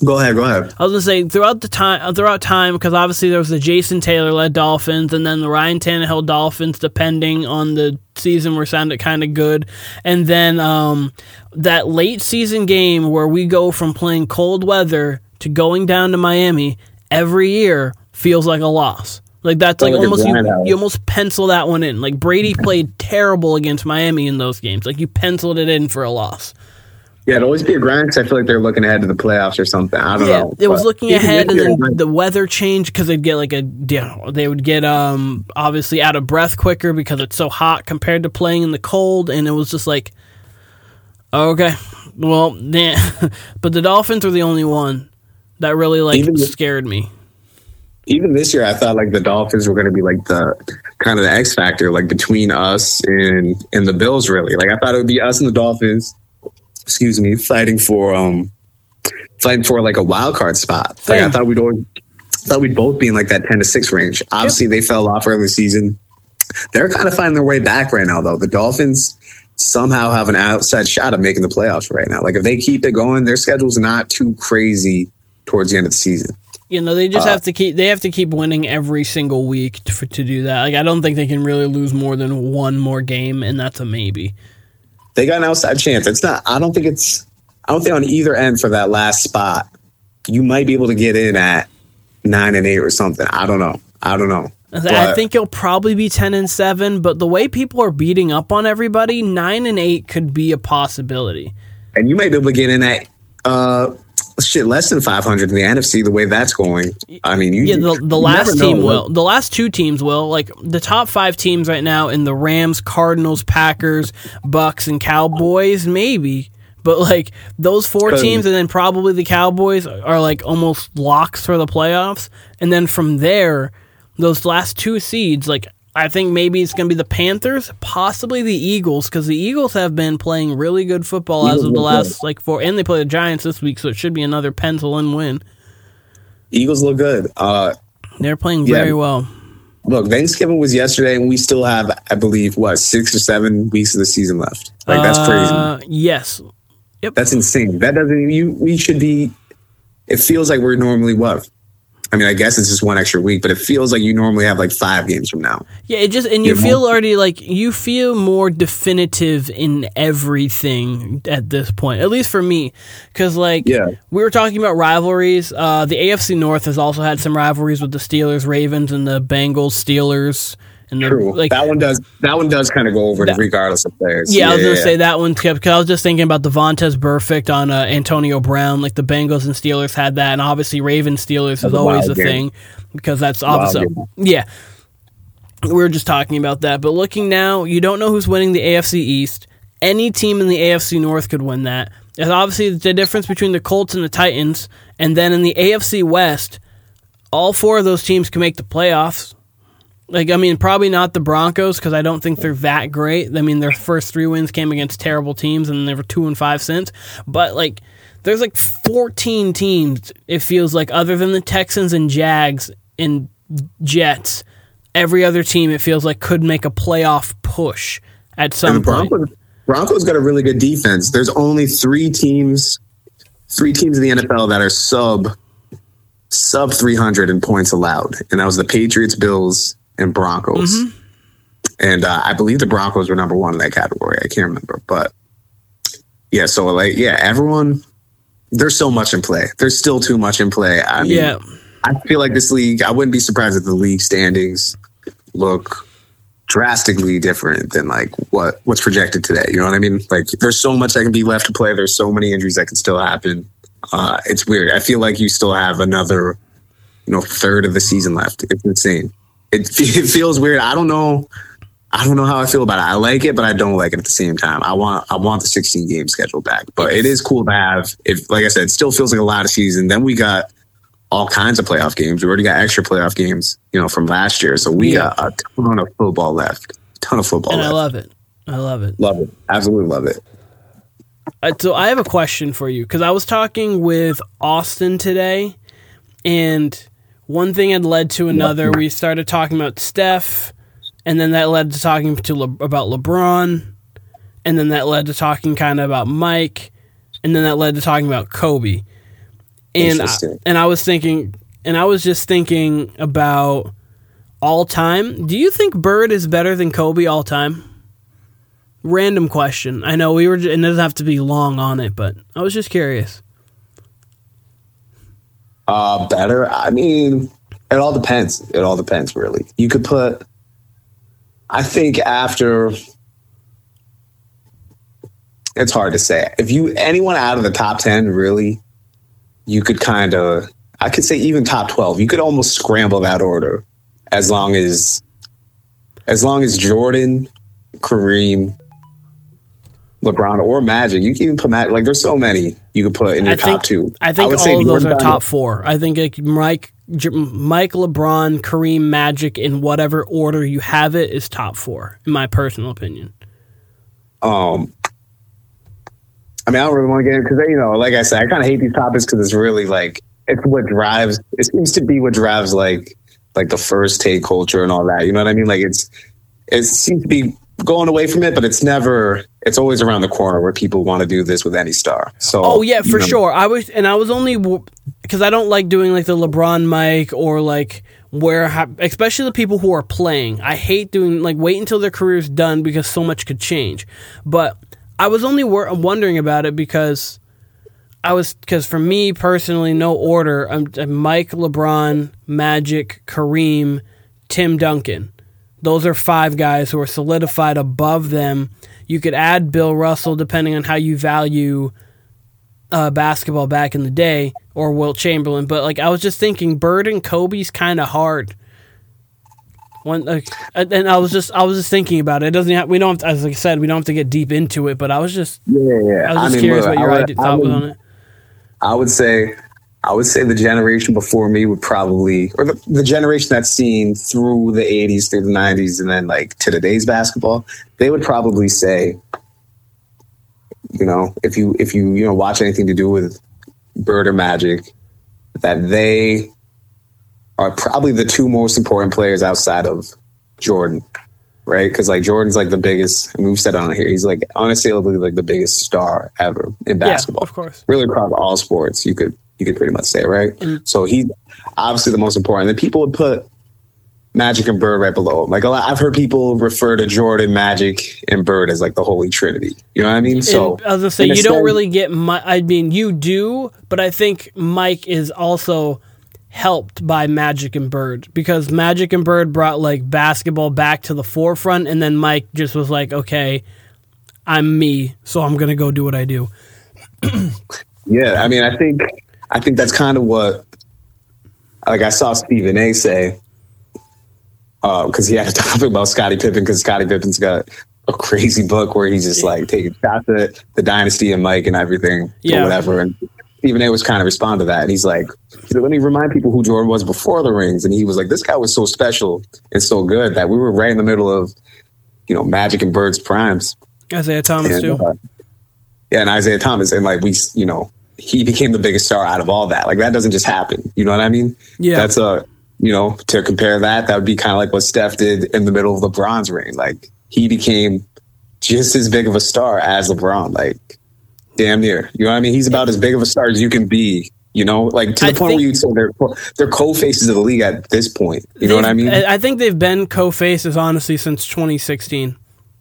Go ahead, go ahead. I was gonna say throughout the time, uh, throughout time, because obviously there was the Jason Taylor led Dolphins, and then the Ryan Tannehill Dolphins, depending on the season, were sounded kind of good, and then um, that late season game where we go from playing cold weather to going down to Miami every year feels like a loss. Like that's like, like almost you, you almost pencil that one in. Like Brady played terrible against Miami in those games. Like you penciled it in for a loss. Yeah, it'd always be a grind because I feel like they're looking ahead to the playoffs or something. I don't yeah, know. It was looking ahead, and then the weather changed because they'd get like a they would get um obviously out of breath quicker because it's so hot compared to playing in the cold, and it was just like okay, well, *laughs* yeah. but the Dolphins were the only one that really like even scared me. Even this year, I thought like the Dolphins were going to be like the kind of the X factor, like between us and and the Bills. Really, like I thought it would be us and the Dolphins excuse me, fighting for um fighting for like a wild card spot. Like I thought we'd always thought we'd both be in like that ten to six range. Obviously, yep. they fell off early season. They're kind of finding their way back right now, though. The Dolphins somehow have an outside shot of making the playoffs right now. Like if they keep it going, their schedule's not too crazy towards the end of the season. You know, they just uh, have to keep they have to keep winning every single week to, to do that. Like I don't think they can really lose more than one more game, and that's a maybe they got an outside chance. It's not. I don't think it's. I don't think on either end for that last spot, you might be able to get in at nine and eight or something. I don't know. I don't know. But, I think it'll probably be ten and seven. But the way people are beating up on everybody, nine and eight could be a possibility. And you might be able to get in at uh, shit less than 500 in the NFC the way that's going. I mean, you, yeah, the, the last team will. The last two teams will. Like the top five teams right now in the Rams, Cardinals, Packers, Bucs, and Cowboys, maybe. But like those four teams, and then probably the Cowboys are like almost locks for the playoffs. And then from there, those last two seeds, like I think maybe it's going to be the Panthers, possibly the Eagles, because the Eagles have been playing really good football Eagles as of the last good. like four, and they play the Giants this week, so it should be another pencil and win. Eagles look good. Uh, They're playing very well. Look, Thanksgiving was yesterday, and we still have, I believe, what six or seven weeks of the season left. Like that's crazy. Uh, yes. Yep. That's insane. That doesn't. You. We should be. It feels like we're normally what I mean, I guess it's just one extra week, but it feels like you normally have like five games from now. Yeah, it just and you, you feel more? already like you feel more definitive in everything at this point. At least for me, because like yeah. we were talking about rivalries. Uh, the AFC North has also had some rivalries with the Steelers, Ravens, and the Bengals, Steelers. And the, True. Like, that one does. That one does kind of go over that, regardless of players. Yeah, yeah I was gonna yeah. say that one because I was just thinking about the Vontaze Burfict on uh, Antonio Brown. Like the Bengals and Steelers had that, and obviously Ravens Steelers is always a game. thing because that's obviously yeah. We were just talking about that, but looking now, you don't know who's winning the AFC East. Any team in the AFC North could win that. There's obviously the difference between the Colts and the Titans, and then in the AFC West, all four of those teams can make the playoffs. Like, I mean, probably not the Broncos because I don't think they're that great. I mean, their first three wins came against terrible teams and they were two and five since. But, like, there's like 14 teams, it feels like, other than the Texans and Jags and Jets. Every other team, it feels like, could make a playoff push at some Broncos, point. Broncos got a really good defense. There's only three teams, three teams in the NFL that are sub sub 300 in points allowed, and that was the Patriots, Bills, and Broncos. Mm-hmm. And uh, I believe the Broncos were number one in that category. I can't remember, but yeah. So like, yeah, everyone. There's so much in play. There's still too much in play. I mean, yeah. I feel like this league. I wouldn't be surprised if the league standings look drastically different than like what what's projected today. You know what I mean? Like, there's so much that can be left to play. There's so many injuries that can still happen. Uh, it's weird. I feel like you still have another, you know, third of the season left. It's insane. It, *laughs* it feels weird. I don't know. I don't know how I feel about it. I like it, but I don't like it at the same time. I want I want the 16 game schedule back. But it is cool to have. If like I said, it still feels like a lot of season. Then we got all kinds of playoff games. We already got extra playoff games, you know, from last year. So we yeah. got a ton of football left. A ton of football. And left. I love it. I love it. Love it. Absolutely love it. Uh, so I have a question for you because I was talking with Austin today, and one thing had led to another. We started talking about Steph, and then that led to talking to Le- about LeBron, and then that led to talking kind of about Mike, and then that led to talking about Kobe. And I, and I was thinking, and I was just thinking about all time. Do you think Bird is better than Kobe all time? Random question. I know we were. It doesn't have to be long on it, but I was just curious. Uh, better. I mean, it all depends. It all depends, really. You could put. I think after. It's hard to say. If you anyone out of the top ten, really, you could kind of. I could say even top twelve. You could almost scramble that order, as long as. As long as Jordan, Kareem, LeBron or Magic. You can even put Magic. Like there's so many you could put in your I top two. I think I all of those are top four. I think like Mike, Mike, LeBron, Kareem, Magic in whatever order you have it is top four, in my personal opinion. Um, I mean, I don't really want to get into because you know, like I said, I kind of hate these topics because it's really like it's what drives. It seems to be what drives like like the first take culture and all that. You know what I mean? Like it's it seems to be going away from it, but it's never. It's always around the corner where people want to do this with any star. So, oh yeah, for know. sure. I was, and I was only because I don't like doing like the LeBron Mike or like where, especially the people who are playing. I hate doing like wait until their career's done because so much could change. But I was only wor- wondering about it because I was because for me personally, no order. I'm, I'm Mike, LeBron, Magic, Kareem, Tim Duncan. Those are five guys who are solidified above them. You could add Bill Russell depending on how you value uh, basketball back in the day, or Wilt Chamberlain. But like I was just thinking, Bird and Kobe's kind of hard. One, like, and I was just I was just thinking about it. It doesn't have, we don't have to, as I said we don't have to get deep into it. But I was just yeah yeah. I was just I mean, curious look, what your would, idea, thought would, was on it. I would say I would say the generation before me would probably, or the, the generation that's seen through the 80s, through the 90s, and then like to today's basketball, they would probably say, you know, if you if you you know watch anything to do with Bird or Magic, that they are probably the two most important players outside of Jordan, right? Because like Jordan's like the biggest. We've said on here, he's like unassailably like the biggest star ever in basketball. Yeah, of course, really proud of all sports. You could you could pretty much say, right? Mm-hmm. So he's obviously the most important. And people would put Magic and Bird right below him. Like a lot, I've heard people refer to Jordan, Magic, and Bird as like the holy trinity. You know what I mean? So and I was gonna say you don't really get. I mean, you do, but I think Mike is also helped by Magic and Bird because Magic and Bird brought like basketball back to the forefront, and then Mike just was like, okay. I'm me, so I'm gonna go do what I do. *clears throat* yeah, I mean, I think I think that's kind of what, like I saw Stephen A. say, because uh, he had a *laughs* topic about Scottie Pippen, because Scottie Pippen's got a crazy book where he's just like taking shots at the dynasty and Mike and everything yeah. or whatever. And Stephen A. was kind of respond to that, and he's like, "Let me remind people who Jordan was before the rings." And he was like, "This guy was so special and so good that we were right in the middle of, you know, Magic and Bird's primes." Isaiah Thomas and, too. Uh, yeah, and Isaiah Thomas, and like we, you know, he became the biggest star out of all that. Like that doesn't just happen. You know what I mean? Yeah. That's a you know to compare that that would be kind of like what Steph did in the middle of LeBron's reign. Like he became just as big of a star as LeBron. Like damn near. You know what I mean? He's about as big of a star as you can be You know, like to the I point where you'd say they're they're co-faces of the league at this point. You know what I mean? I think they've been co-faces honestly since 2016.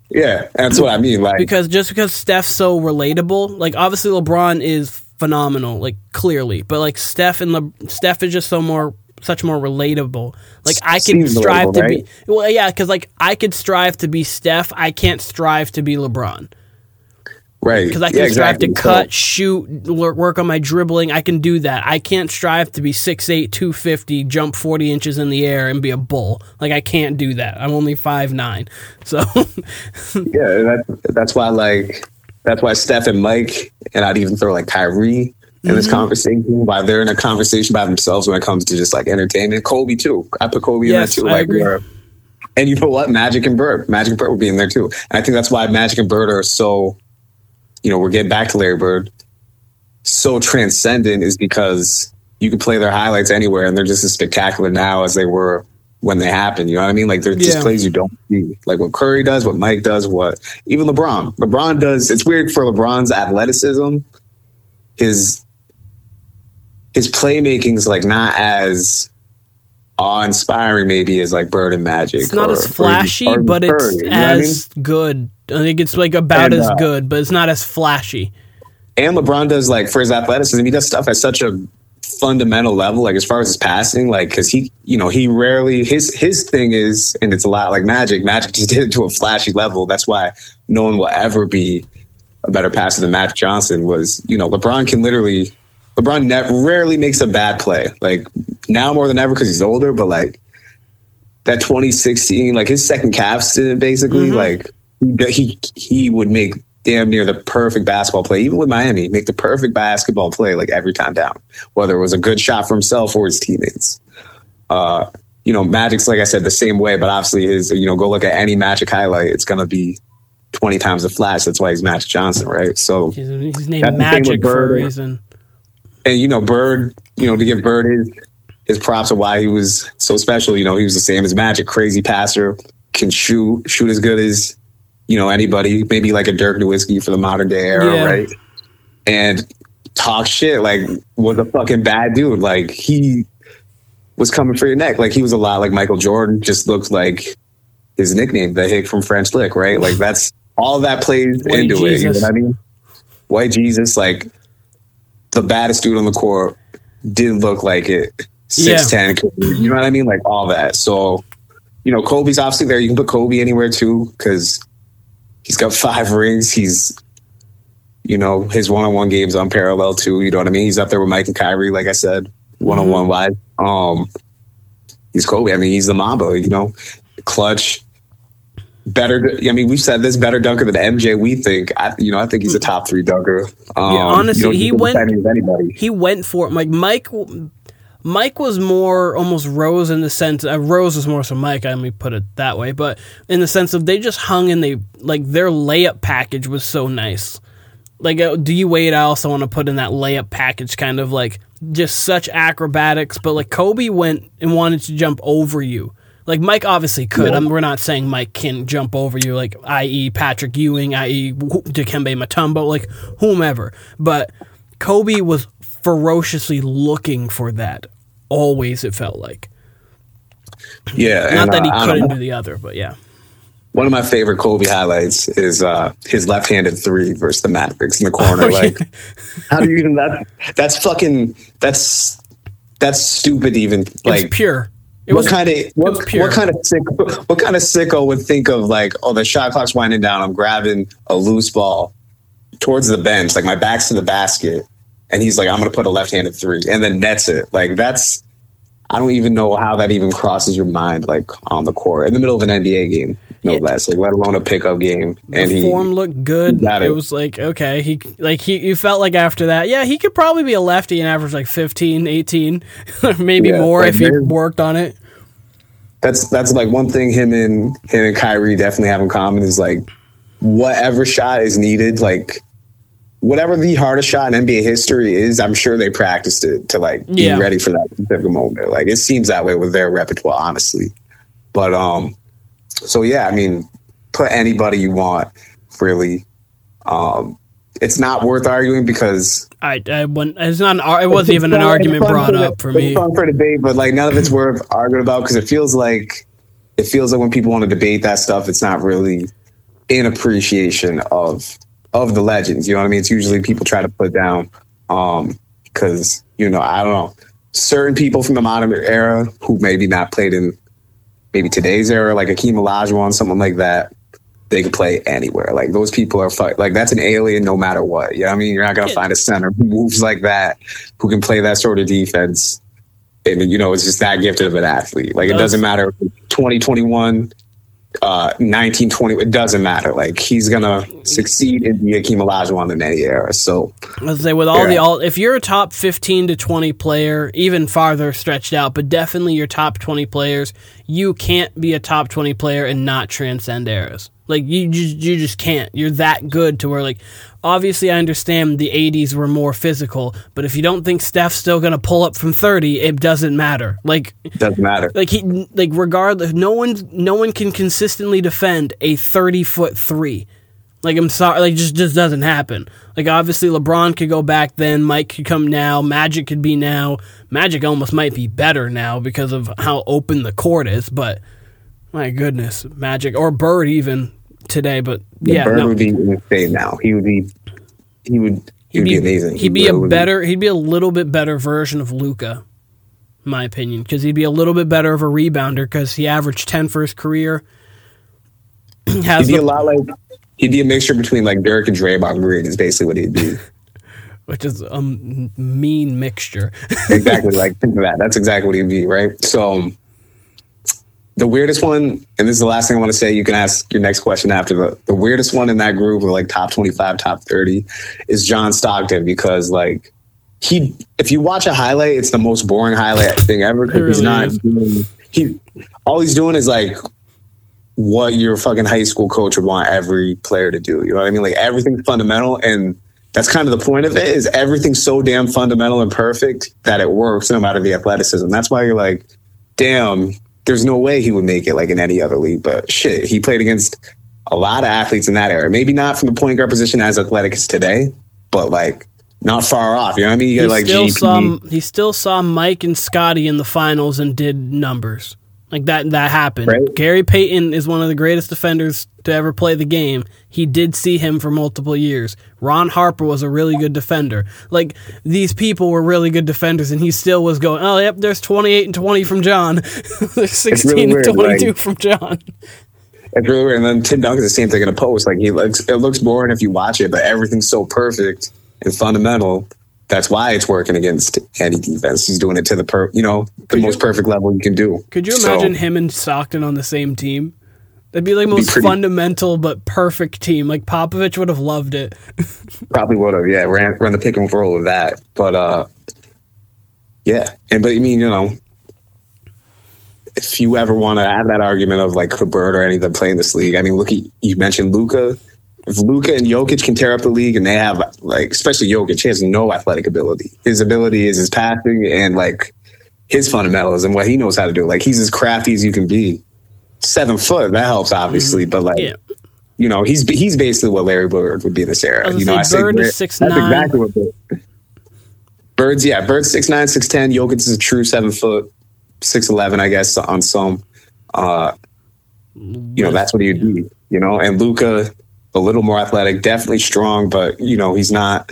yeah, that's what I mean. Like, because just because Steph's so relatable, like obviously LeBron is phenomenal, like clearly, but like Steph and Le- Steph is just so more such more relatable. Like I can strive to relatable, be well, yeah, because like I could strive to be Steph, I can't strive to be LeBron right? because I can yeah, strive exactly. to So- cut, shoot, work on my dribbling. I can do that. I can't strive to be 6'8", 250, jump forty inches in the air and be a bull. Like I can't do that. I'm only five nine, so. *laughs* yeah, that, that's why like that's why Steph and Mike and I'd even throw like Kyrie in this Mm-hmm. conversation. Why they're in a conversation by themselves when it comes to just like entertainment. Kobe too. I put Kobe Yes, in there too. I like, agree. where- and you know what? Magic and Bird. Magic and Bird would be in there too. And I think that's why Magic and Bird are so. You know, we're getting back to Larry Bird. So transcendent is because you can play their highlights anywhere, and they're just as spectacular now as they were when they happen. You know what I mean? Like they're just Yeah. plays you don't see. Like what Curry does, what Mike does, what even LeBron. LeBron does. It's weird for LeBron's athleticism. His his playmaking's like not as awe-inspiring maybe as like Bird and Magic. It's not or- as flashy, or but Curry, it's you know what I mean? as good. I think it's like about And, as uh, good, but it's not as flashy. and LeBron does like for his athleticism, he does stuff at such a fundamental level, like as far as his passing, like because he, you know, he rarely his his thing is, and it's a lot like Magic. Magic just *laughs* did it to a flashy level. That's why no one will ever be a better passer than Magic Johnson. Was you know, LeBron can literally, LeBron ne- rarely makes a bad play. Like now more than ever because he's older, but like that 2016, like his second Cav stint, basically, mm-hmm. like he he he would make damn near the perfect basketball play, even with Miami, make the perfect basketball play like every time down, whether it was a good shot for himself or his teammates. Uh, you know, Magic's like I said the same way, but obviously his you know go look at any Magic highlight, it's gonna be twenty times the flash. That's why he's Magic Johnson, right? So He's, he's named Magic for a Bird. reason. and you know Bird, you know to give Bird his his props of why he was so special. You know, he was the same as Magic, crazy passer, can shoot, shoot as good as you know anybody. Maybe like a Dirk Nowitzki for the modern day era, Yeah. right? And talk shit like was a fucking bad dude. Like he was coming for your neck. Like he was a lot like Michael Jordan. Just looked like his nickname, the Hick from French Lick, right? Like that's all that plays White into it. You know Jesus. what I mean? White Jesus, like the baddest dude on the court, didn't look like it. Six ten, you know what I mean? Like all that. So, you know, Kobe's obviously there. You can put Kobe anywhere too because he's got five rings. He's, you know, his one on one games unparalleled too. You know what I mean? He's up there with Mike and Kyrie, like I said, one on one wide. Um, he's Kobe. I mean, he's the Mamba. You know, clutch. Better. I mean, we've said this better dunker than MJ. We think. I, you know, I think he's a top three dunker. Um, honestly, you don't he went- anybody. He went for it. Like Mike, Mike was more almost Rose in the sense. Uh, Rose was more so Mike. Let me put it that way. But in the sense of they just hung and they like their layup package was so nice. Like, uh, do you wait? I also want to put in that layup package, kind of like just such acrobatics. But like Kobe went and wanted to jump over you. Like Mike obviously could. Yeah. I'm, we're not saying Mike can jump over you, like i.e. Patrick Ewing, i.e. Dikembe Mutombo, like whomever. But Kobe was ferociously looking for that. Always, it felt like. Yeah, Not and, that he uh, I couldn't know. do the other, but yeah. One of my favorite Kobe highlights is uh, his left-handed three versus the Mavericks in the corner. Oh, yeah. Like, *laughs* how do you even that? That's fucking. That's that's stupid. Even It like pure. It what kind of what, what kind of sick what kind of sicko would think of like oh the shot clock's winding down I'm grabbing a loose ball towards the bench like my back's to the basket and he's like I'm gonna put a left-handed three and then nets it like that's I don't even know how that even crosses your mind like on the court in the middle of an NBA game no Yeah. less like let alone a pickup game and the he form looked good. It. it. was like okay, he like he you felt like after that, yeah, he could probably be a lefty and average like 15, 18, *laughs* maybe Yeah, more if he worked on it. that's that's like one thing him and him and Kyrie definitely have in common is like whatever shot is needed, like whatever the hardest shot in NBA history is, I'm sure they practiced it to like be ready for that specific moment. Like it seems that way with their repertoire, honestly. But um, so yeah, I mean, put anybody you want, really. Um, it's not worth arguing because I, I wouldn't, it's not an, it wasn't even an argument brought for up for me. Fun for debate, but like none of it's worth arguing about because it feels like it feels like when people want to debate that stuff, it's not really in appreciation of of the legends. You know what I mean? It's usually people try to put down um because you know I don't know certain people from the modern era who maybe not played in maybe today's era, like Akeem Olajuwon, someone like that they can play anywhere. Like those people are fu- like that's an alien no matter what. You know what I mean? You're not gonna find a center who moves like that, who can play that sort of defense. And you know, it's just that gifted of an athlete. Like it doesn't matter 2021, uh 1920, it doesn't matter. Like he's gonna succeed in the Akeem Olajuwon in any era. So Let's say with all Yeah. the all, if you're a top 15 to 20 player, even farther stretched out, but definitely your top 20 players, you can't be a top 20 player and not transcend eras. Like you just you just can't. You're that good to where like obviously I understand the 80s were more physical, but if you don't think Steph's still going to pull up from 30, it doesn't matter. Like it doesn't matter. like he like regardless no one no one can consistently defend a 30 foot 3 like i'm sorry like just just doesn't happen like obviously lebron could go back then mike could come now magic could be now magic almost might be better now because of how open the court is but my goodness magic or bird even today but yeah Bird no. would be insane now. He would be he would he would be, amazing. He'd be Bird a better. He'd be a little bit better version of Luka, my opinion, because he'd be a little bit better of a rebounder because he averaged ten for his career. *clears throat* Has He'd be the- a lot like he'd be a mixture between like Dirk and Draymond Green is basically what he'd be. *laughs* which is a mean mixture. *laughs* exactly like think of that. That's exactly what he'd be, right? So the weirdest one, and this is the last thing I want to say, you can ask your next question after the the weirdest one in that group of like top twenty five, top thirty, is John Stockton because like he if you watch a highlight, it's the most boring highlight thing ever It he's not doing he all he's doing is like what your fucking high school coach would want every player to do. You know what I mean? Like everything's fundamental and that's kind of the point of it is everything's so damn fundamental and perfect that it works no matter the athleticism. That's why you're like, damn, there's no way he would make it like in any other league. But shit, he played against a lot of athletes in that era. Maybe not from the point guard position as athletic as today, but like not far off. You know what I mean? You got like still GP. saw he still saw Mike and Scottie in the finals and did numbers like that. That happened. Right. Gary Payton is one of the greatest defenders to ever play the game. He did see him for multiple years. Ron Harper was a really good defender. Like these people were really good defenders, and he still was going. Oh, yep. There's 28 and 20 from John. *laughs* there's 16 weird, and 22 like- from John. It's really weird. And then Tim Duncan's the same thing in a post. Like he looks, it looks boring if you watch it, but everything's so perfect and fundamental. That's why it's working against any defense. He's doing it to the per, you know, the most perfect level you can do. Could you So, imagine him and Stockton on the same team? That'd be like most pretty- fundamental but perfect team. Like Popovich would have loved it. *laughs* Probably would have, yeah, ran run the pick and roll of that. But uh, yeah, and but I mean, you know, if you ever want to have that argument of like could Bird or any of them play in this league, I mean, look, at, you mentioned Luka. If Luka and Jokic can tear up the league, and they have like, especially Jokic, he has no athletic ability. His ability is his passing and like his fundamentals and what he knows how to do. Like he's as crafty as you can be. Seven foot that helps obviously, but like Yeah. you know he's he's basically what Larry Bird would be in this era. You know, I say Bird is Bird- 6'9". That's exactly what Bird. Bird's yeah, Bird's six nine, six ten. Jokic is a true seven foot, six eleven, I guess, on some. Uh, you know, that's what he'd be. You know, and Luka, a little more athletic, definitely strong, but you know, he's not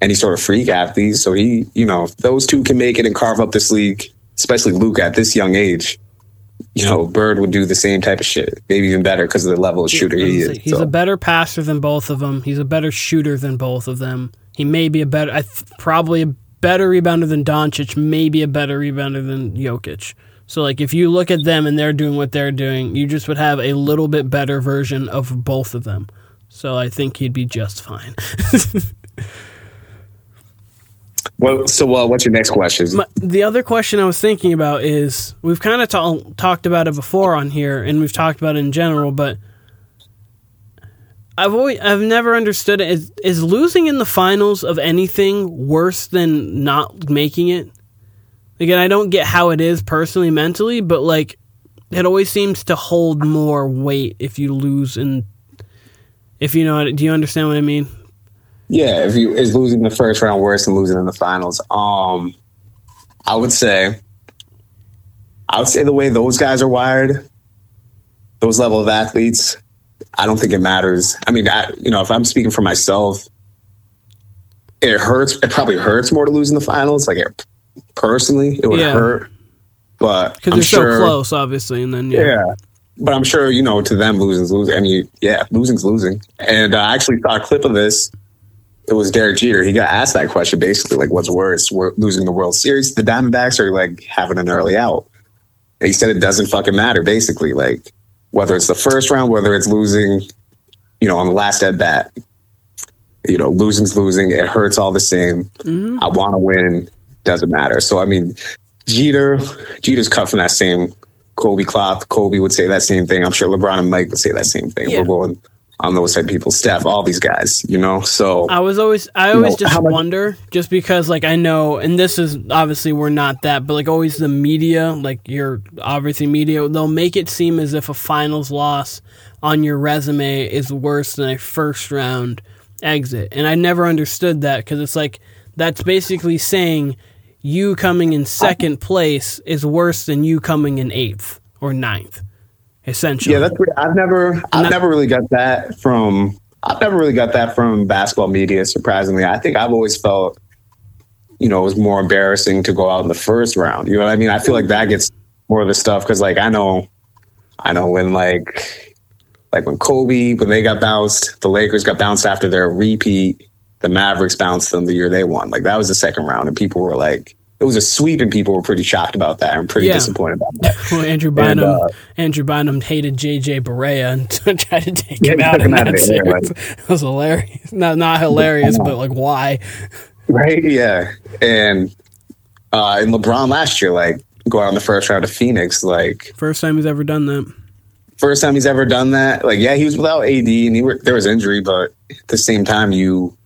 any sort of freak athlete. So he, you know, if those two can make it and carve up this league, especially Luka at this young age. You know, Bird would do the same type of shit, maybe even better because of the level of shooter he is. He's So, a better passer than both of them. He's a better shooter than both of them. He may be a better, I th- probably a better rebounder than Doncic. Maybe a better rebounder than Jokic. So, like, if you look at them and they're doing what they're doing, you just would have a little bit better version of both of them. So, I think he'd be just fine. *laughs* well, so uh, what's your next question? My, the other question I was thinking about is we've kind of ta- talked about it before on here, and we've talked about it in general, but I've always I've never understood it. Is, is losing in the finals of anything worse than not making it? Again, I don't get how it is personally, mentally, but like it always seems to hold more weight if you lose and If you know, do you understand what I mean? yeah, if you is losing the first round worse than losing in the finals? Um, I would say, I would say the way those guys are wired, those level of athletes, I don't think it matters. I mean, I, you know, if I'm speaking for myself, it hurts. It probably hurts more to lose in the finals. Like it, personally, it would Yeah. hurt. But because they're sure, so close, obviously, and then yeah, yeah. But I'm sure, you know, to them, losing's losing. I mean, yeah, losing's losing. And I actually saw a clip of this. It was Derek Jeter. He got asked that question basically, like, what's worse, losing the World Series, the Diamondbacks, or like having an early out? And he said it doesn't fucking matter, basically. Like, whether it's the first round, whether it's losing, you know, on the last at bat, you know, losing's losing. It hurts all the same. Mm-hmm. I want to win. Doesn't matter. So, I mean, Jeter, Jeter's cut from that same Kobe cloth. Kobe would say that same thing. I'm sure LeBron and Mike would say that same thing. Yeah. We're going on those type of people. Steph, all these guys, you know. So I was always, I always know, just much- wonder, just because, like, I know, and this is obviously we're not that, but like, always the media, like, you're obviously media, they'll make it seem as if a finals loss on your resume is worse than a first round exit, and I never understood that because it's like that's basically saying you coming in oh. second place is worse than you coming in eighth or ninth, essentially. yeah, that's weird. I've never, I've Not- never really got that from. I've never really got that from basketball media. Surprisingly, I think I've always felt, you know, it was more embarrassing to go out in the first round. You know what I mean? I feel like that gets more of the stuff because, like, I know, I know when like, like when Kobe when they got bounced, the Lakers got bounced after their repeat. The Mavericks bounced them the year they won. Like that was the second round, and people were like, it was a sweep, and people were pretty shocked about that and pretty Yeah. disappointed about that. *laughs* Well, Andrew And, Bynum, uh, Andrew Bynum hated JJ Barea and *laughs* tried to take Yeah, him out in that of there, series. It was hilarious. Not not hilarious, but like why? Right? Yeah. And uh and LeBron last year, like going on the first round of Phoenix, like First time he's ever done that. first time he's ever done that. Like, yeah, he was without AD and he were, there was injury, but at the same time, you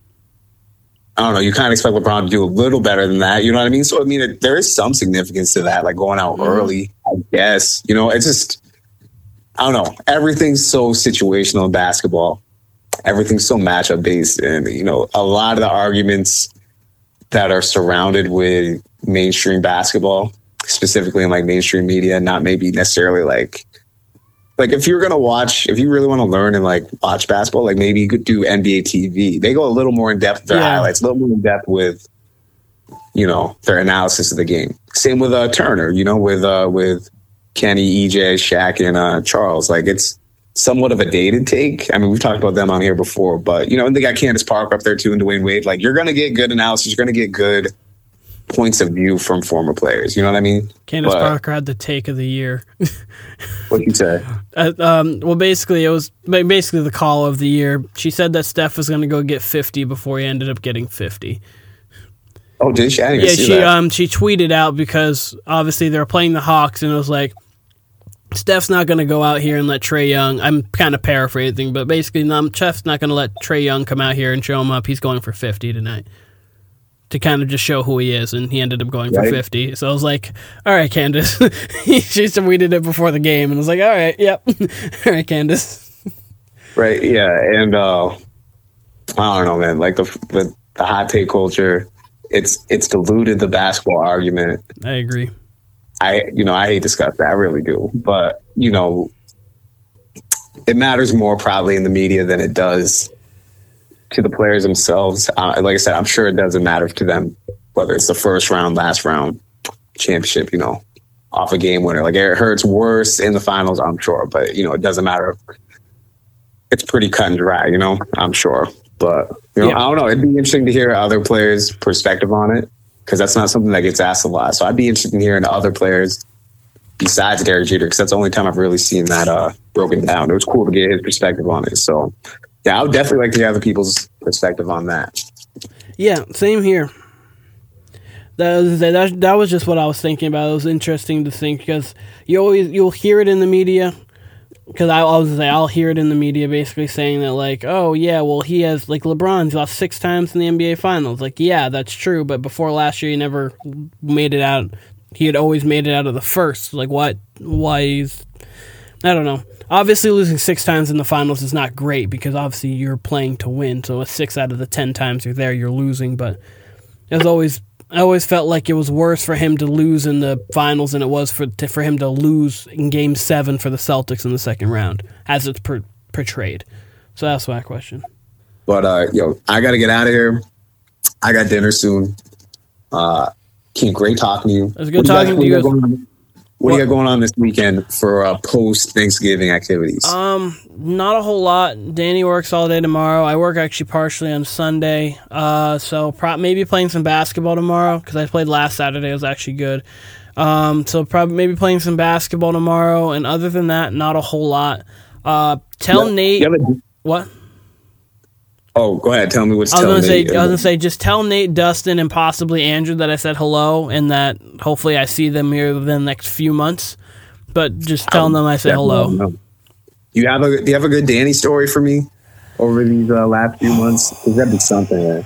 I don't know, you kind of expect LeBron to do a little better than that. You know what I mean? So I mean it, there is some significance to that, like going out mm-hmm. early, I guess. You know, it's just I don't know. Everything's so situational in basketball. Everything's so matchup based. And, you know, a lot of the arguments that are surrounded with mainstream basketball, specifically in like mainstream media, not maybe necessarily like like if you're gonna watch, if you really want to learn and like watch basketball, like maybe you could do NBA TV. They go a little more in depth with their Yeah. highlights, a little more in depth with, you know, their analysis of the game. Same with uh, Turner, you know, with uh, with Kenny, EJ, Shaq, and uh, Charles. Like it's somewhat of a dated take. I mean, we've talked about them on here before, but you know, and they got Candace Parker up there too, and Dwyane Wade. Like you're gonna get good analysis. You're gonna get good points of view from former players. You know what I mean? Candace But- Parker had the take of the year. *laughs* What you say? Uh, um, well, basically, it was basically the call of the year. She said that Steph was going to go get 50 before he ended up getting 50. Oh, did she? Yeah, she um she tweeted out because obviously they were playing the Hawks, and it was like Steph's not going to go out here and let Trae Young. I'm kind of paraphrasing, but basically, um, Steph's not going to let Trae Young come out here and show him up. He's going for 50 tonight to kind of just show who he is, and he ended up going for 50. So I was like, "All right, Candace." *laughs* she said we did it before the game, and I was like, "All right, yep, *laughs* all right, Candace." Right. Yeah. And uh, I don't know, man. Like the, the the hot take culture, it's it's diluted the basketball argument. I agree. I you know I hate to discuss that. I really do. But you know, it matters more probably in the media than it does to the players themselves. Uh, like I said, I'm sure it doesn't matter to them whether it's the first round, last round, championship. You know, off a game winner. Like it hurts worse in the finals, I'm sure. But you know, it doesn't matter. It's pretty cut and dry. You know, I'm sure. But you know, Yeah. I don't know. It'd be interesting to hear other players' perspective on it because that's not something that gets asked a lot. So I'd be interested in hearing other players besides Derek Jeter because that's the only time I've really seen that uh, broken down. It was cool to get his perspective on it. So yeah, I would definitely like to hear other people's perspective on that. Yeah, same here. That was, that, that was just what I was thinking about. It was interesting to think because you always you'll hear it in the media. Because I, was say I'll hear it in the media basically saying that like, oh yeah, well he has like LeBron's lost six times in the NBA Finals. Like yeah, that's true, but before last year he never made it out. He had always made it out of the first. Like what? Why he's I don't know. Obviously, losing six times in the finals is not great because obviously you're playing to win. So, with six out of the ten times you're there, you're losing. But as always, I always felt like it was worse for him to lose in the finals than it was for to, for him to lose in Game Seven for the Celtics in the second round, as it's per, portrayed. So that's my question. But uh, yo, I got to get out of here. I got dinner soon. Uh, Keith, great talking to you. It was good talking to you. What, do you got going on this weekend for uh, post Thanksgiving activities? Um, not a whole lot. Danny works all day tomorrow. I work actually partially on Sunday. Uh, so pro- maybe playing some basketball tomorrow because I played last Saturday. It was actually good. Um, so probably maybe playing some basketball tomorrow. And other than that, not a whole lot. Uh, tell Nate what. Oh, go ahead. Tell me what's I was gonna say, me. I was gonna say, just tell Nate, Dustin, and possibly Andrew that I said hello, and that hopefully I see them here within the next few months. But just telling them I said hello. Do you have a Do you have a good Danny story for me over these uh, last few months? There's got be something.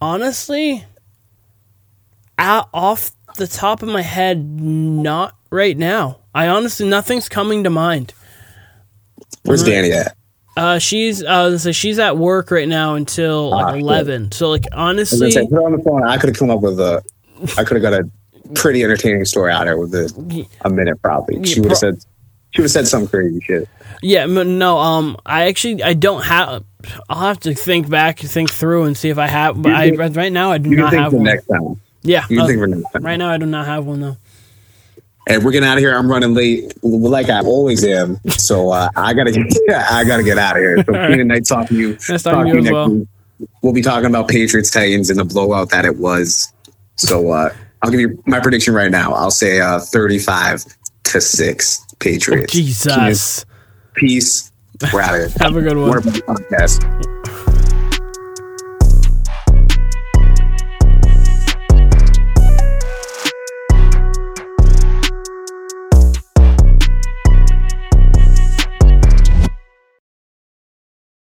Honestly, out, off the top of my head, not right now. I honestly, nothing's coming to mind. Where's Danny at? Uh, she's uh, so she's at work right now until Ah, like shit. eleven. So like honestly, say, put her on the phone. I could have come up with a. I could have got a pretty entertaining story out of it with a, a minute probably. She would have said. She would have said some crazy shit. Yeah, no. Um, I actually I don't have. I'll have to think back, think through, and see if I have. But I right now I do not think have one. next time. Yeah, uh, think for next time. right now I do not have one though. And we're getting out of here. I'm running late, like I always am. So uh, I gotta, get, *laughs* I gotta get out of here. So Keenan, nice talking to you. Nice talking to you as well. week. We'll be talking about Patriots Titans and the blowout that it was. So uh, I'll give you my prediction right now. I'll say uh, 35 to six Patriots. Keenan, Jesus, peace. We're out of here. *laughs* have a good one. Podcast.